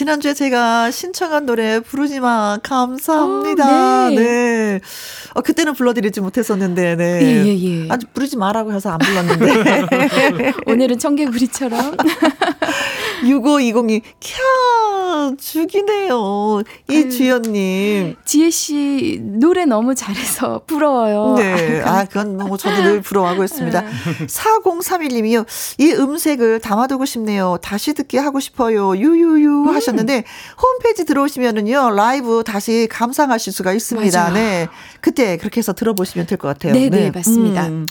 지난주에 제가 신청한 노래 부르지마. 감사합니다. 어, 네. 네. 어, 그때는 불러드리지 못했었는데, 네. 예, 예, 예. 아주 부르지 마라고 해서 안 불렀는데. 오늘은 청개구리처럼. 6520이, 캬, 죽이네요. 이주연님. 지혜 씨 노래 너무 잘해서 부러워요. 네. 아, 그건 뭐 저도 늘 부러워하고 있습니다. 4031님이요. 이 음색을 담아두고 싶네요. 다시 듣게 하고 싶어요. 유유유 음. 하셨는데 홈페이지 들어오시면은요. 라이브 다시 감상하실 수가 있습니다. 맞아. 네. 그때 그렇게 해서 들어보시면 될 것 같아요. 네, 네, 맞습니다. 음,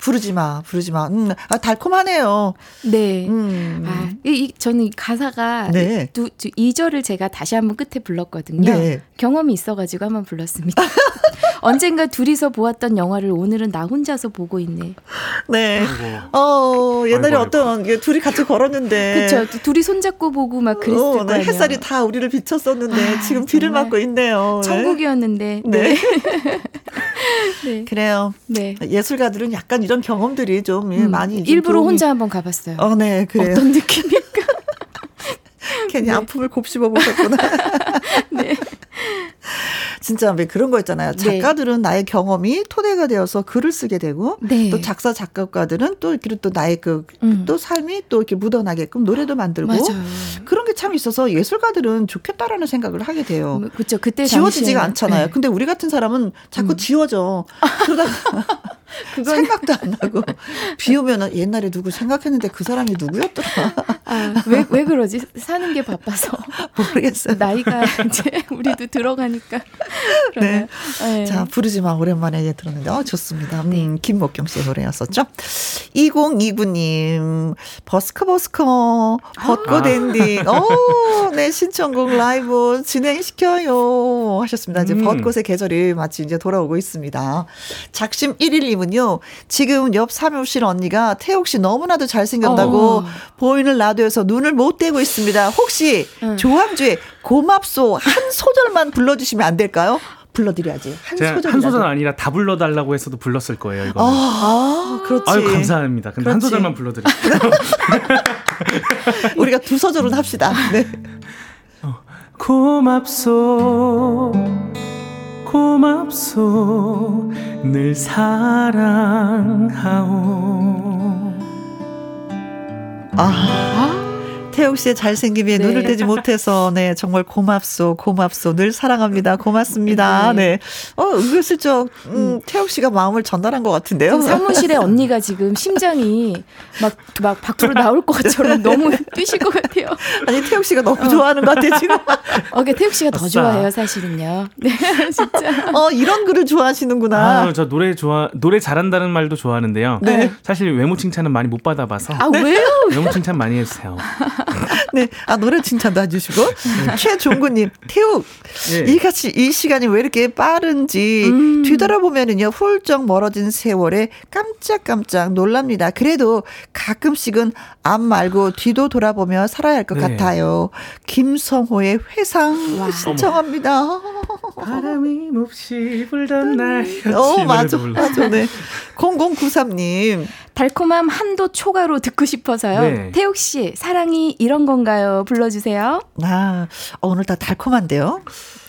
부르지 마, 부르지 마. 음, 아, 달콤하네요. 네. 음. 아, 이, 이, 저는 이 가사가 네. 두, 두, 2절을 제가 다시 한번 끝에 불렀거든요. 네. 경험이 있어가지고 한번 불렀습니다. 언젠가 둘이서 보았던 영화를 오늘은 나 혼자서 보고 있네. 네. 어, 옛날에 아이고, 어떤 게 둘이 같이 걸었는데. 그쵸. 둘이 손잡고 보고 막 그랬을 어, 거 네, 아니에요. 햇살이 다 우리를 비쳤었는데 아, 지금 비를 맞고 있네요. 네. 천국이었는데. 네. 네. 네. 그래요. 네. 예술가들은 약간 이런 경험들이 좀 예, 음, 많이 좀 일부러 도움이- 혼자 한번 가봤어요. 어, 네, 그래요. 어떤 느낌일까? 괜히 아픔을 곱씹어 보셨구나. 네. 진짜 왜 그런 거 있잖아요. 네. 작가들은 나의 경험이 토대가 되어서 글을 쓰게 되고 네. 또 작사 작곡가들은 또 이렇게 또 나의 그또 음. 삶이 또 이렇게 묻어나게끔 노래도 만들고 맞아요. 그런 게 참 있어서 예술가들은 좋겠다라는 생각을 하게 돼요. 그렇죠. 그때 지워지지가 당시에는- 않잖아요. 네. 근데 우리 같은 사람은 자꾸 음. 지워져. 그러다가 생각도 안 나고 비 오면은 옛날에 누구 생각했는데 그 사람이 누구였더라 아, 왜, 왜 그러지? 사는 게 바빠서. 모르겠어요. 나이가 이제 우리도 들어가니까. 네. 네. 자, 부르지 마. 오랜만에 예, 들었는데, 어, 좋습니다. 음, 김목경 씨의 노래였었죠. 2029님, 버스커 버스커, 벚꽃 아. 엔딩. 오, 네, 신청곡 라이브 진행시켜요. 하셨습니다. 이제 음. 벚꽃의 계절이 마치 이제 돌아오고 있습니다. 작심 1일님은요, 지금 옆 사무실 언니가 태욱 씨 너무나도 잘생겼다고 어. 보이는 라디오에서 눈을 못 떼고 있습니다. 혹시 응. 조항주의 고맙소 한 소절만 불러주시면 안 될까요? 불러드려야지. 한 소절. 한 소절 아니라 다 불러달라고 해서도 불렀을 거예요. 이거. 아, 는 아, 그렇지. 아유 감사합니다. 근데 한 그렇지. 소절만 불러드릴게요. 우리가 두 소절은 합시다. 네. 고맙소 고맙소. 늘 사랑하오. 아, 태욱 씨의 잘생김에 네. 눈을 떼지 못해서 네 정말 고맙소 고맙소 늘 사랑합니다 고맙습니다. 네. 네. 어 은근슬쩍 음, 음, 태욱 씨가 마음을 전달한 것 같은데요. 사무실에 언니가 지금 심장이 막 막 밖으로 나올 것처럼 너무 뛰실 것 같아요. 아니 태욱 씨가 너무 어. 좋아하는 것 같아요 지금. 어, 그 태욱 씨가 더 좋아해요 사실은요. 네 진짜. 어 이런 글을 좋아하시는구나. 아, 저 노래 좋아 노래 잘한다는 말도 좋아하는데요. 네. 사실 외모 칭찬은 많이 못 받아봐서. 아 왜요? 외모 칭찬 많이 해주세요. 네, 아 노래 칭찬 도 해주시고 네. 최종구님 태욱 네. 이 같이 이 시간이 왜 이렇게 빠른지 음. 뒤돌아보면은요 훌쩍 멀어진 세월에 깜짝깜짝 놀랍니다. 그래도 가끔씩은 앞 말고 뒤도 돌아보며 살아야 할것 네. 같아요. 김성호의 회상 와. 신청합니다. 바람이 몹시 불던 날. 어 맞아 맞아 네. 0093님 달콤함 한도 초과로 듣고 싶어서요. 네. 태욱 씨 사랑이 이런 건가 요? 불러주세요. 아 오늘 다 달콤한데요.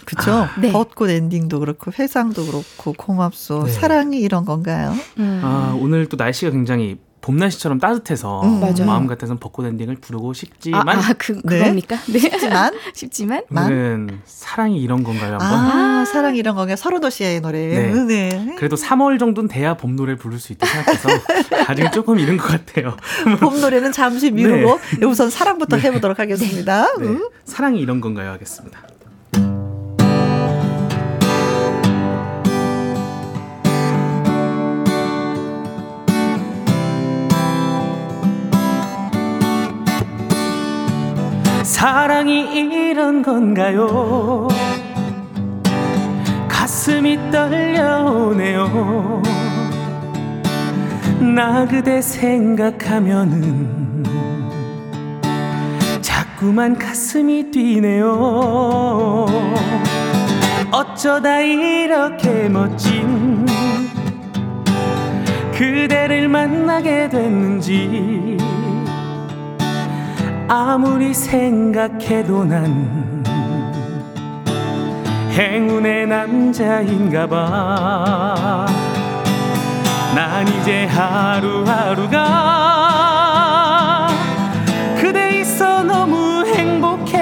그쵸? 아, 네. 벚꽃 엔딩도 그렇고 회상도 그렇고 고맙소 네. 사랑이 이런 건가요? 음. 아 오늘 또 날씨가 굉장히 봄 날씨처럼 따뜻해서 음, 마음 같아서 벚꽃 엔딩을 부르고 싶지만 아, 아 그, 네. 그겁니까? 네. 쉽지만 쉽지만 오늘은 사랑이 이런 건가요? 한번? 아, 사랑이 이런 건가요? 서른도 씨의 노래. 네. 네. 그래도 3월 정도는 돼야 봄 노래 부를 수 있다 생각해서 아직 조금 이른 것 같아요. 봄 노래는 잠시 미루고 네. 우선 사랑부터 네. 해보도록 하겠습니다. 네. 음. 사랑이 이런 건가요? 하겠습니다. 사랑이 이런 건가요? 가슴이 떨려오네요. 나 그대 생각하면은 자꾸만 가슴이 뛰네요. 어쩌다 이렇게 멋진 그대를 만나게 됐는지 아무리 생각해도 난 행운의 남자인가 봐. 난 이제 하루하루가 그대 있어 너무 행복해.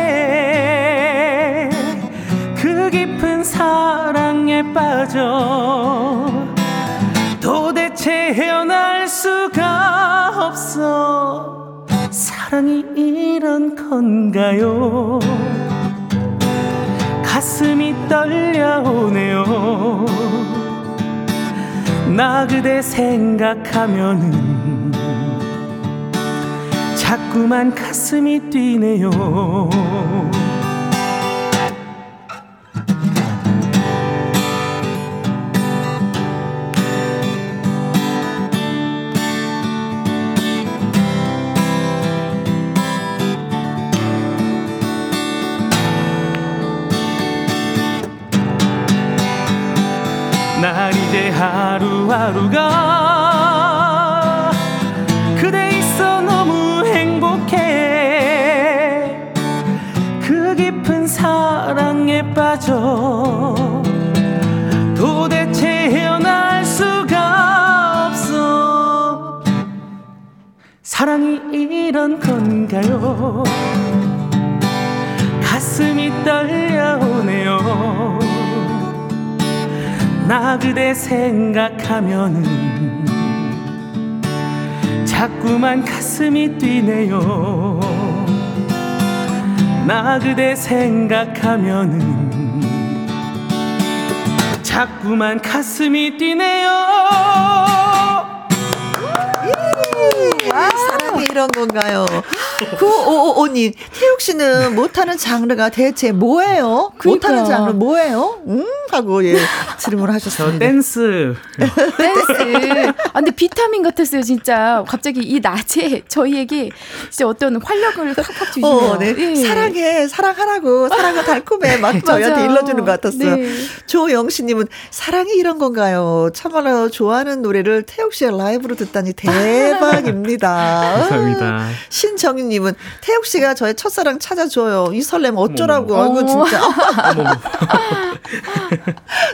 그 깊은 사랑에 빠져 도대체 헤어날 수가 없어. 사랑이 이런 건가요? 가슴이 떨려오네요. 나 그대 생각하면은 자꾸만 가슴이 뛰네요. 난 이제 하루하루가 그대 있어 너무 행복해. 그 깊은 사랑에 빠져 도대체 헤어날 수가 없어. 사랑이 이런 건가요? 가슴이 떨려오네요 나 그대 생각하면은 자꾸만 가슴이 뛰네요. 나 그대 생각하면은 자꾸만 가슴이 뛰네요. 사람이 이런 건가요? 9555님, 태욱 씨는 못하는 장르가 대체 뭐예요? 그러니까. 못하는 장르 뭐예요? 음? 하고, 예, 질문을 하셨습니다. 댄스. 댄스. 아, 근데 비타민 같았어요, 진짜. 갑자기 이 낮에 저희에게 진짜 어떤 활력을 팍팍 주시네요. 어, 네. 예. 사랑해, 사랑하라고, 사랑은 달콤해. 막 저희한테 일러주는 것 같았어요. 네. 조영씨님은 사랑이 이런 건가요? 참말로 좋아하는 노래를 태욱 씨의 라이브로 듣다니 대박입니다. 감사합니다. 신정 희님은 태욱 씨가 저의 첫사랑 찾아줘요. 이 설렘 어쩌라고. 아이고 진짜.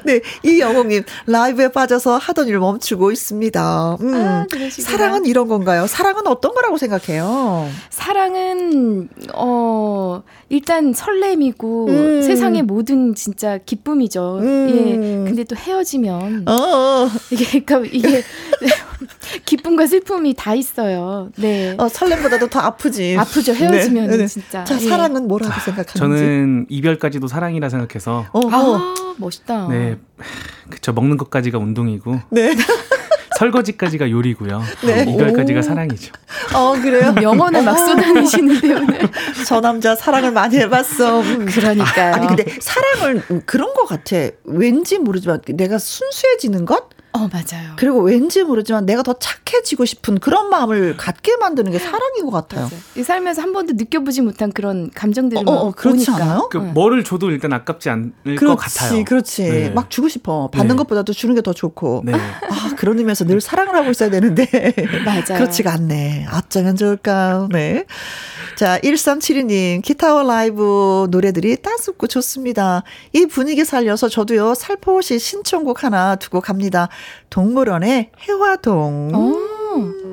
네, 이영웅님 라이브에 빠져서 하던 일 멈추고 있습니다. 음, 아, 사랑은 이런 건가요? 사랑은 어떤 거라고 생각해요? 사랑은 어 일단 설렘이고 음. 세상의 모든 진짜 기쁨이죠. 음. 예. 근데 또 헤어지면 어. 이게 그러니까 이게 기쁨과 슬픔이 다 있어요. 네. 어, 설렘보다도 더 아프지. 아프죠. 헤어지면 네. 네. 진짜. 자, 예. 사랑은 뭐라고 생각하는지? 저는 이별까지도 사랑이라 생각해서. 어, 아, 멋있다. 네. 그쵸. 먹는 것까지가 운동이고. 네. 설거지까지가 요리고요. 네. 이별까지가 사랑이죠. 어, 그래요? 영혼을 막 쏟아내시는데 오늘. 저 남자 사랑을 많이 해봤어. 음. 그러니까요. 아니, 근데 사랑을 그런 것 같아. 왠지 모르지만 내가 순수해지는 것? 어, 맞아요. 그리고 왠지 모르지만 내가 더 착해지고 싶은 그런 마음을 갖게 만드는 게 사랑인 것 같아요. 맞아요. 이 삶에서 한 번도 느껴보지 못한 그런 감정들을 어, 어, 그렇지 보니까. 않아요? 그 네. 뭐를 줘도 일단 아깝지 않을 그렇지, 것 같아요. 그렇지. 네. 막 주고 싶어. 받는 네. 것보다도 주는 게 더 좋고. 네. 아, 그런 의미에서 늘 사랑을 하고 있어야 되는데. 맞아요. 그렇지가 않네. 어쩌면 좋을까. 네. 자, 1372님, 기타와 라이브 노래들이 따숩고 좋습니다. 이 분위기 살려서 저도요, 살포시 신청곡 하나 두고 갑니다. 동물원의 해화동. 오.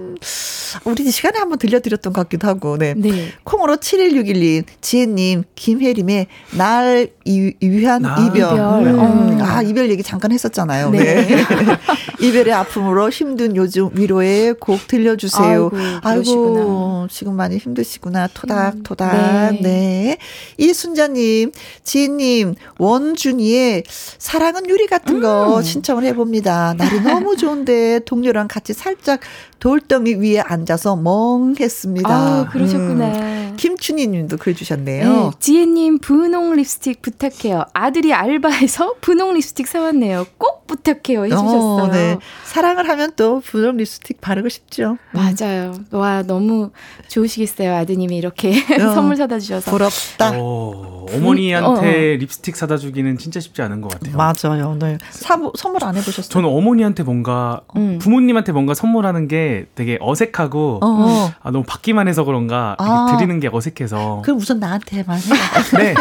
우리 시간에 한번 들려드렸던 것 같기도 하고, 네. 네. 콩으로 71612, 지혜님, 김혜림의 날 이, 위한 아, 이별. 이별. 음, 아, 이별 얘기 잠깐 했었잖아요. 네. 네. 이별의 아픔으로 힘든 요즘 위로의 곡 들려주세요. 아이고, 아이고 지금 많이 힘드시구나. 토닥토닥. 음, 네. 네. 이순자님, 지혜님, 원준이의 사랑은 유리 같은 거 음. 신청을 해봅니다. 날이 너무 좋은데 동료랑 같이 살짝 돌덩이 위에 앉아서 멍했습니다. 아, 그러셨구나. 음. 김춘희 님도 그래 주셨네요. 네, 지혜 님, 분홍 립스틱 부탁해요. 아들이 알바해서 분홍 립스틱 사왔네요. 꼭 부탁해요. 해주셨어요. 어, 네. 사랑을 하면 또 분홍 립스틱 바르고 싶죠. 맞아요. 와, 너무 좋으시겠어요. 아드님이 이렇게 어, 선물 사다 주셔서. 부럽다. 오, 어머니한테 어, 어. 립스틱 사다 주기는 진짜 쉽지 않은 것 같아요. 맞아요. 네. 사, 선물 안 해보셨어요? 저는 어머니한테 뭔가, 음. 부모님한테 뭔가 선물하는 게 되게 어색하고 어, 어. 아, 너무 받기만 해서 그런가 아. 드리는 게 어색해서. 그럼 우선 나한테만 해. 네.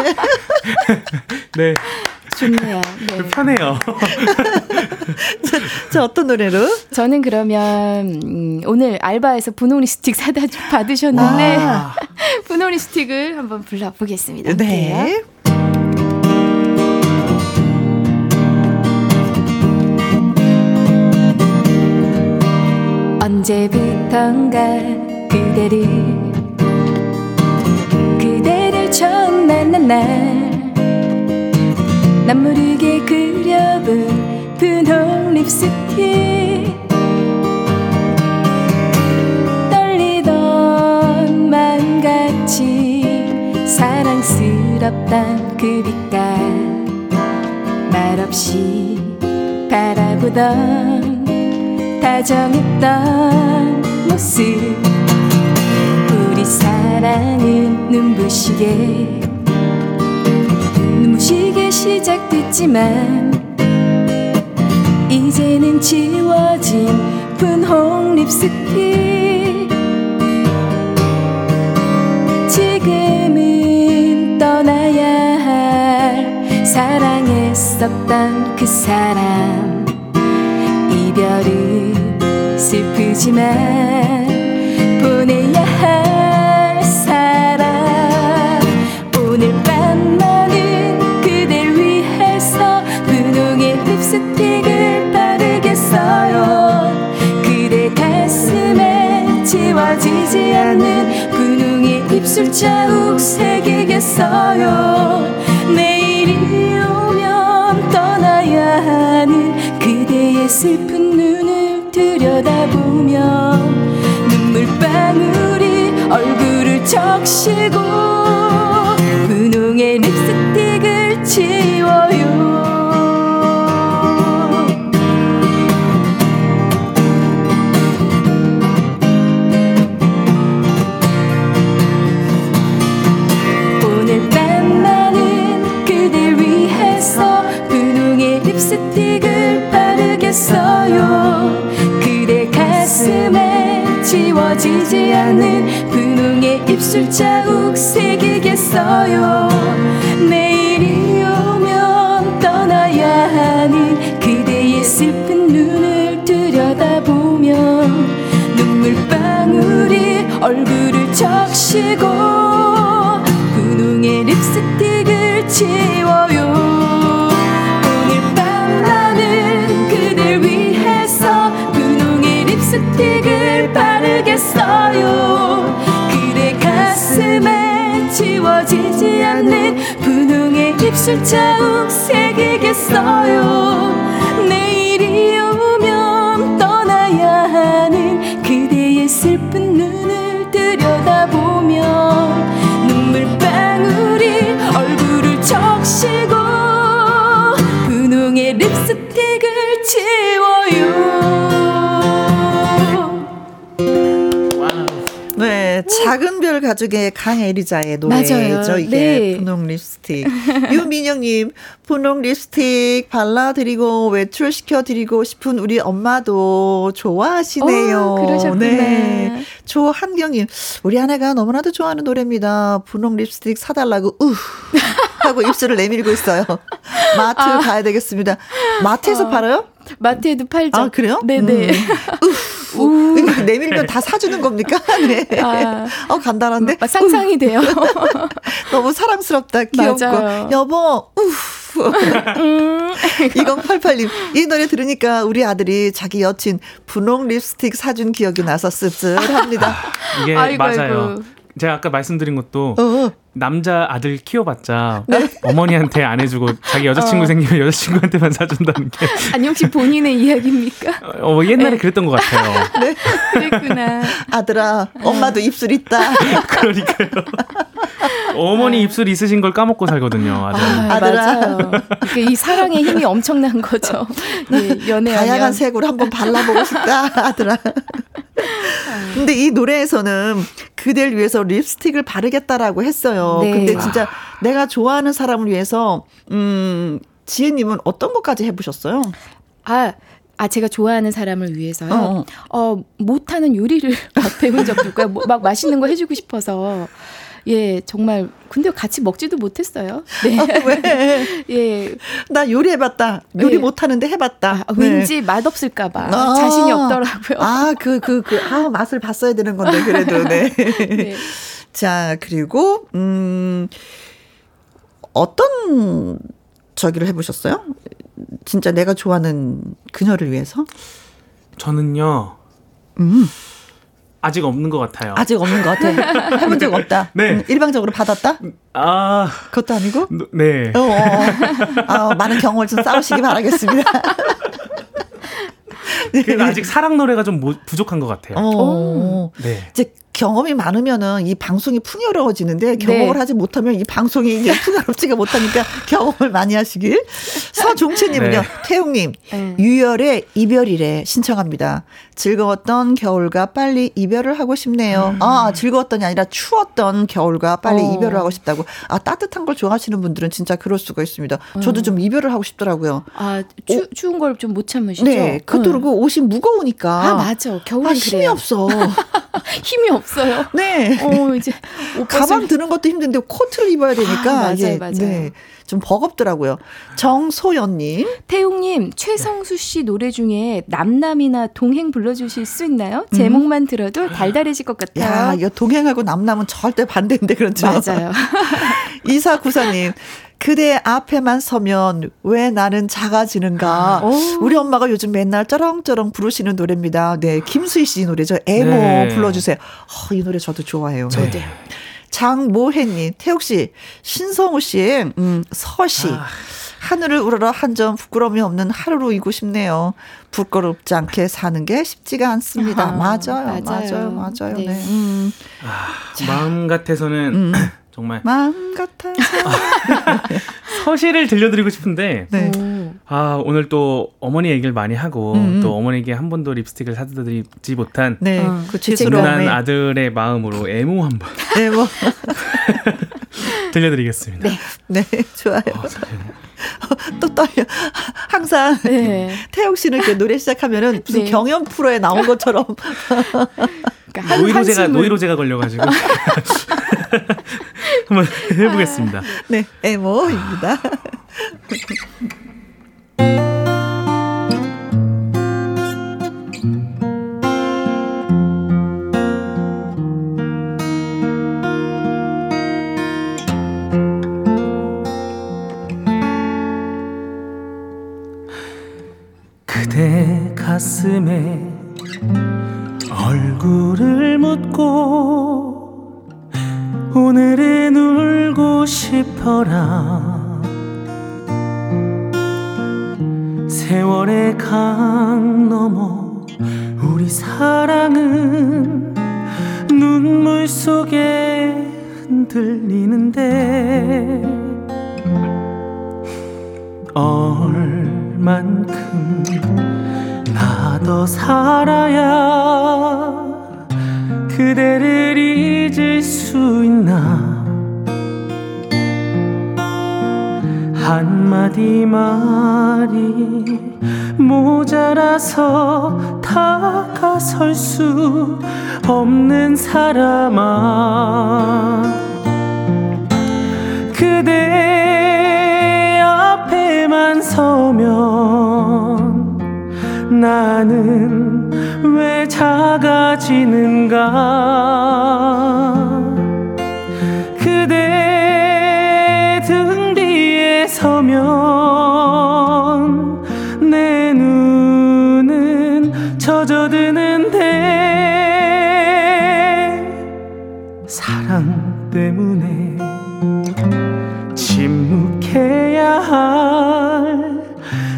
네. 좋네요. 네. 편해요. 자, 자, 어떤 노래로? 저는 그러면 음, 오늘 알바에서 분홍 립스틱 사다 받으셨는데 분홍 립스틱을 한번 불러보겠습니다. 네. 언제부턴가 그대를 그대를 처음 만난 날난 모르게 그려본 분홍 립스틱 떨리던 마음같이 사랑스럽던 그 빛깔 말없이 바라보던 다정했던 모습. 우리 사랑은 눈부시게. 눈부시게 시작됐지만 이제는 지워진 분홍 립스틱. 지금은 떠나야 할 사랑했었던 그 사람 이별을 슬프지만 보내야 할 사람 오늘 밤만은 그댈 위해서 분홍의 립스틱을 바르겠어요. 그대 가슴에 지워지지 않는 분홍의 입술 자국 새기겠어요 슬픈 눈을 들여다보며 눈물방울이 얼굴을 적시고 분홍의 립스틱을 지워요 술자국 새기겠어요. 내일이 오면 떠나야 하는 그대의 슬픈 눈을 들여다보면 눈물방울이 얼굴을 적시고 분홍의 립스틱을 지워요. 오늘 밤 나는 그댈 위해서 분홍의 립스틱을 바르겠어요. 가슴에 지워지지 않는 분홍의 입술 자국 새기겠어요. 내일이 오면 떠나야 하는 그대의 슬픈 눈을 들여다보면 눈물방울이 얼굴을 적시고 분홍의 립스틱을 지워 작은 별 가족의 강애리자의 노래죠. 이게 네. 분홍 립스틱. 유민영님, 분홍 립스틱 발라드리고 외출시켜드리고 싶은 우리 엄마도 좋아하시네요. 어, 그러셨구나. 네. 조한경님, 우리 아내가 너무나도 좋아하는 노래입니다. 분홍 립스틱 사달라고, 우 하고 입술을 내밀고 있어요. 마트 아. 가야 되겠습니다. 마트에서 어. 팔아요? 마트에도 팔죠. 아, 그래요? 네네. 우. 이거 내밀면 다 사주는 겁니까? 네. 아. 어, 간단한데? 막 상상이 돼요. 너무 사랑스럽다. 귀엽고. 맞아요. 여보, 우. 음. 2088님, 이 노래 들으니까 우리 아들이 자기 여친 분홍 립스틱 사준 기억이 나서 씁쓸합니다. 이게 아이고, 맞아요. 아이고. 제가 아까 말씀드린 것도 어. 남자 아들 키워봤자 어머니한테 안 해주고 자기 여자친구 어. 생기면 여자친구한테만 사준다는 게 아니 혹시 본인의 이야기입니까? 어, 옛날에 그랬던 것 같아요. 그랬구나. 아들아, 엄마도 입술 있다. 그러니까요. 어머니 입술 있으신 걸 까먹고 살거든요. 아들. 아, 아들아. 맞아요. 그러니까 이 사랑의 힘이 엄청난 거죠. 예, 연애하면. 다양한 색으로 한번 발라보고 싶다, 아들아. 근데 이 노래에서는 그댈 위해서 립스틱을 바르겠다라고 했어요. 네. 근데 진짜 내가 좋아하는 사람을 위해서, 음, 지혜님은 어떤 것까지 해보셨어요? 아, 아 제가 좋아하는 사람을 위해서요. 어. 어, 못하는 요리를 막 배운 적도 있고요. 뭐, 막 맛있는 거 해주고 싶어서. 예, 정말 근데 같이 먹지도 못했어요. 네. 아, 왜? 예. 나 요리해봤다. 요리 네. 못하는데 해봤다. 아, 네. 왠지 맛없을까봐 아. 자신이 없더라고요. 아, 그, 그, 그, 아, 맛을 봤어야 되는 건데, 그래도, 네. 네. 자, 그리고, 음, 어떤 저기를 해보셨어요? 진짜 내가 좋아하는 그녀를 위해서? 저는요. 음. 아직 없는 것 같아요. 아직 없는 것 같아. 해본 적 없다. 네. 음, 일방적으로 받았다? 아, 그것도 아니고? 네. 어, 어, 어. 아, 많은 경험을 좀 쌓으시기 바라겠습니다. 그래도 아직 사랑 노래가 좀 모- 부족한 것 같아요. 어. 네. 이제 경험이 많으면은 이 방송이 풍요로워지는데 경험을 네. 하지 못하면 이 방송이 이제 풍요롭지가 못하니까 경험을 많이 하시길. 서종채님은요, 네. 태용님, 네. 유열의 이별이래 신청합니다. 즐거웠던 겨울과 빨리 이별을 하고 싶네요. 아, 즐거웠던이 아니라 추웠던 겨울과 빨리 어. 이별을 하고 싶다고. 아, 따뜻한 걸 좋아하시는 분들은 진짜 그럴 수가 있습니다. 저도 좀 이별을 하고 싶더라고요. 아, 추, 추운 걸 좀 못 참으시죠? 네, 그리고 옷이 무거우니까. 아, 맞아. 겨울은 아, 힘이 그래요. 없어. 힘이 없어요. 네. 어, 이제 옷 가방 드는 것도 힘든데 코트를 입어야 되니까 아, 맞아요, 이게, 맞아요. 네, 좀 버겁더라고요. 정소연님, 태웅님 최성수 씨 노래 중에 남남이나 동행 불러주실 수 있나요? 제목만 들어도 달달해질 것 야, 같아요. 이거 동행하고 남남은 절대 반대인데 그렇죠. 맞아요. 이사구사님, 그대 앞에만 서면 왜 나는 작아지는가? 오. 우리 엄마가 요즘 맨날 쩌렁쩌렁 부르시는 노래입니다. 네, 김수희 씨 노래죠. 에모 네. 불러주세요. 어, 이 노래 저도 좋아해요. 네. 저도요. 장모혜님, 태욱 씨, 신성우 씨의 음, 서시. 아. 하늘을 우러러 한 점 부끄러움이 없는 하루로 이고 싶네요. 부끄럽지 않게 사는 게 쉽지가 않습니다. 아하, 맞아요, 맞아요. 맞아요, 맞아요. 네. 네. 음, 마음 같아서는 음. 정말 마음 같아서. 서시를 들려드리고 싶은데 네. 오. 아 오늘 또 어머니 얘기를 많이 하고 음. 또 어머니에게 한 번도 립스틱을 사드리지 못한 네, 어, 그. 죄송한 누난 아들의 마음으로 애모 한번 네, 뭐, 들려드리겠습니다. 네, 좋아요. 어, 또 떨려. 항상 네. 태욱 씨는 이렇게 노래 시작하면은 무슨 네. 경연 프로에 나온 것처럼 그러니까 노이로제가 노이로제가 걸려가지고 한번 해보겠습니다. 아, 네, 에모입니다. 가슴에 얼굴을 묻고 오늘은 울고 싶어라. 세월의 강 넘어 우리 사랑은 눈물 속에 흔들리는데 얼만큼 나 더 살아야 그대를 잊을 수 있나? 한마디 말이 모자라서 다가설 수 없는 사람아. 그대 앞에만 서면 나는 왜 작아지는가? 그대 등 뒤에 서면 내 눈은 젖어드는데 사랑 때문에 침묵해야 할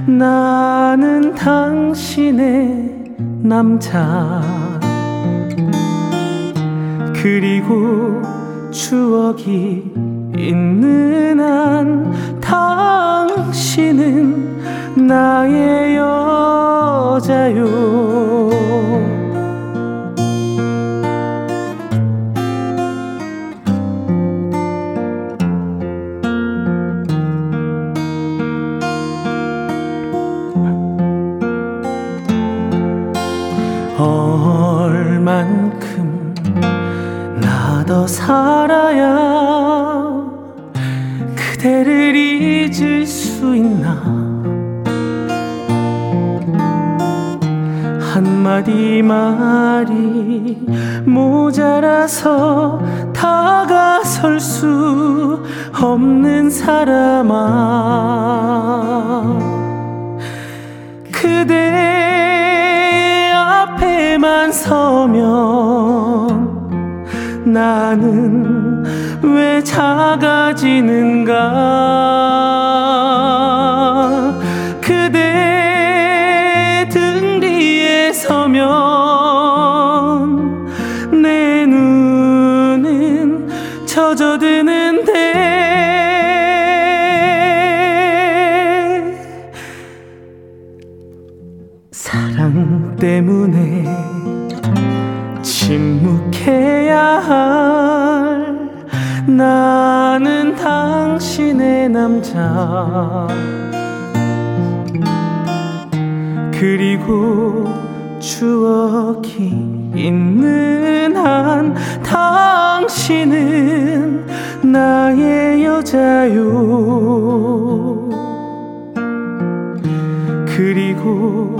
나는 당신의 남자. 그리고 추억이 있는 한 당신은 나의 여자요 더 살아야 그대를 잊을 수 있나? 한마디 말이 모자라서 다가설 수 없는 사람아. 그대 앞에만 서면 나는 왜 작아지는가? 그대 등 뒤에 서면 내 눈은 젖어드는데 사랑 때문에 남자. 그리고 추억이 있는 한 당신은 나의 여자요. 그리고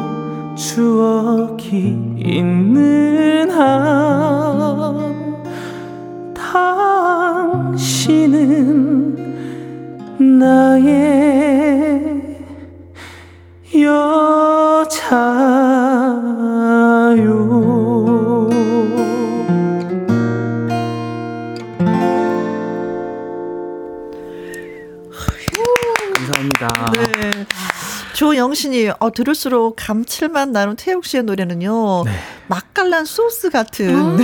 추억이 있는 한 당신 조영신이 어, 들을수록 감칠맛 나는 태욱 씨의 노래는요. 네. 맛깔난 소스 같은.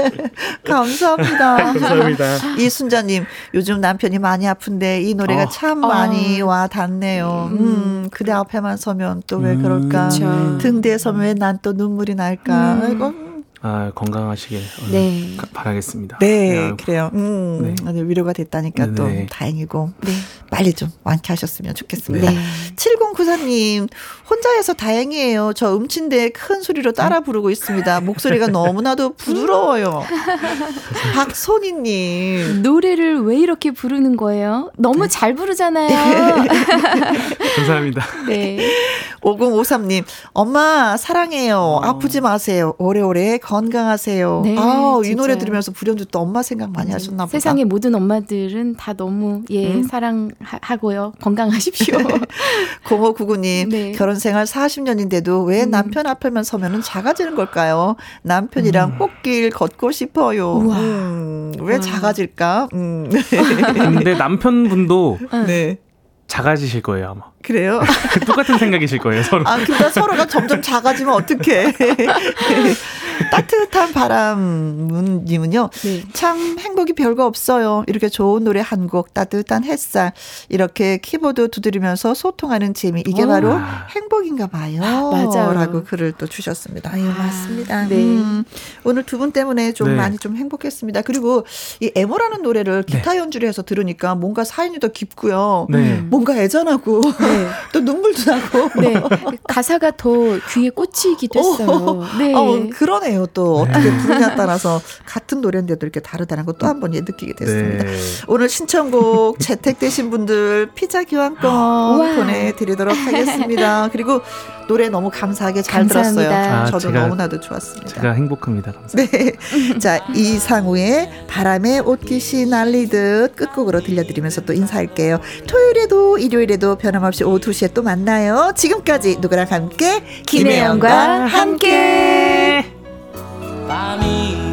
감사합니다. 감사합니다. 이순자님, 요즘 남편이 많이 아픈데 이 노래가 어. 참 많이 와 닿네요. 음, 그대 앞에만 서면 또 왜 그럴까? 그쵸. 등 뒤에 서면 왜 난 또 눈물이 날까? 아이고. 아, 건강하시길 오늘 네. 가- 바라겠습니다. 네, 야, 그래요. 음, 아주 위로가 됐다니까 또 네. 다행이고. 네. 빨리 좀 완쾌하셨으면 좋겠습니다. 네. 7094님, 혼자여서 다행이에요. 저 음치인데 큰 소리로 따라 부르고 있습니다. 목소리가 너무나도 부드러워요. 박소니님. 노래를 왜 이렇게 부르는 거예요? 너무 잘 부르잖아요. 감사합니다. 네. 5053님, 엄마, 사랑해요. 어. 아프지 마세요. 오래오래 건강하세요. 네, 아, 이 노래 들으면서 불현주 또 엄마 생각 많이 네. 하셨나 보다. 세상의 모든 엄마들은 다 너무, 예, 음? 사랑하고요. 건강하십시오. 0599님, 네. 결혼 생활 40년인데도 왜 음. 남편 앞에만 서면은 작아지는 걸까요? 남편이랑 음. 꽃길 걷고 싶어요. 음, 왜 와. 작아질까? 음. 근데 남편분도 네. 작아지실 거예요 아마. 그래요? 똑같은 생각이실 거예요 서로. 아 그러니까 서로가 점점 작아지면 어떡해. 따뜻한 바람님은요. 네. 참 행복이 별거 없어요. 이렇게 좋은 노래 한 곡, 따뜻한 햇살 이렇게 키보드 두드리면서 소통하는 재미 이게 오. 바로 행복인가 봐요. 맞아요. 라고 글을 또 주셨습니다. 아유, 맞습니다. 네. 음, 오늘 두 분 때문에 좀 네. 많이 좀 행복했습니다. 그리고 이 에모라는 노래를 기타 네. 연주를 해서 들으니까 뭔가 사연이 더 깊고요. 네. 뭔가 애잔하고 네. 또 눈물도 나고. 네. 가사가 더 귀에 꽂히기도 했어요. 네. 어, 그러네요. 또 네. 어떻게 부르냐에 따라서 같은 노래인데도 이렇게 다르다는 거 또 한 번 느끼게 됐습니다. 네. 오늘 신청곡 채택되신 분들 피자 교환권 보내드리도록 하겠습니다. 그리고 노래 너무 감사하게 잘 감사합니다. 들었어요. 아, 저도 제가, 너무나도 좋았습니다. 제가 행복합니다. 감사합니다. 네. 자, 이상우의 바람에 옷깃이 날리듯 끝곡으로 들려드리면서 또 인사할게요. 토요일에도 일요일에도 변함없이 오후 2시에 또 만나요. 지금까지 누구랑 함께 김혜영과 함께. 함께.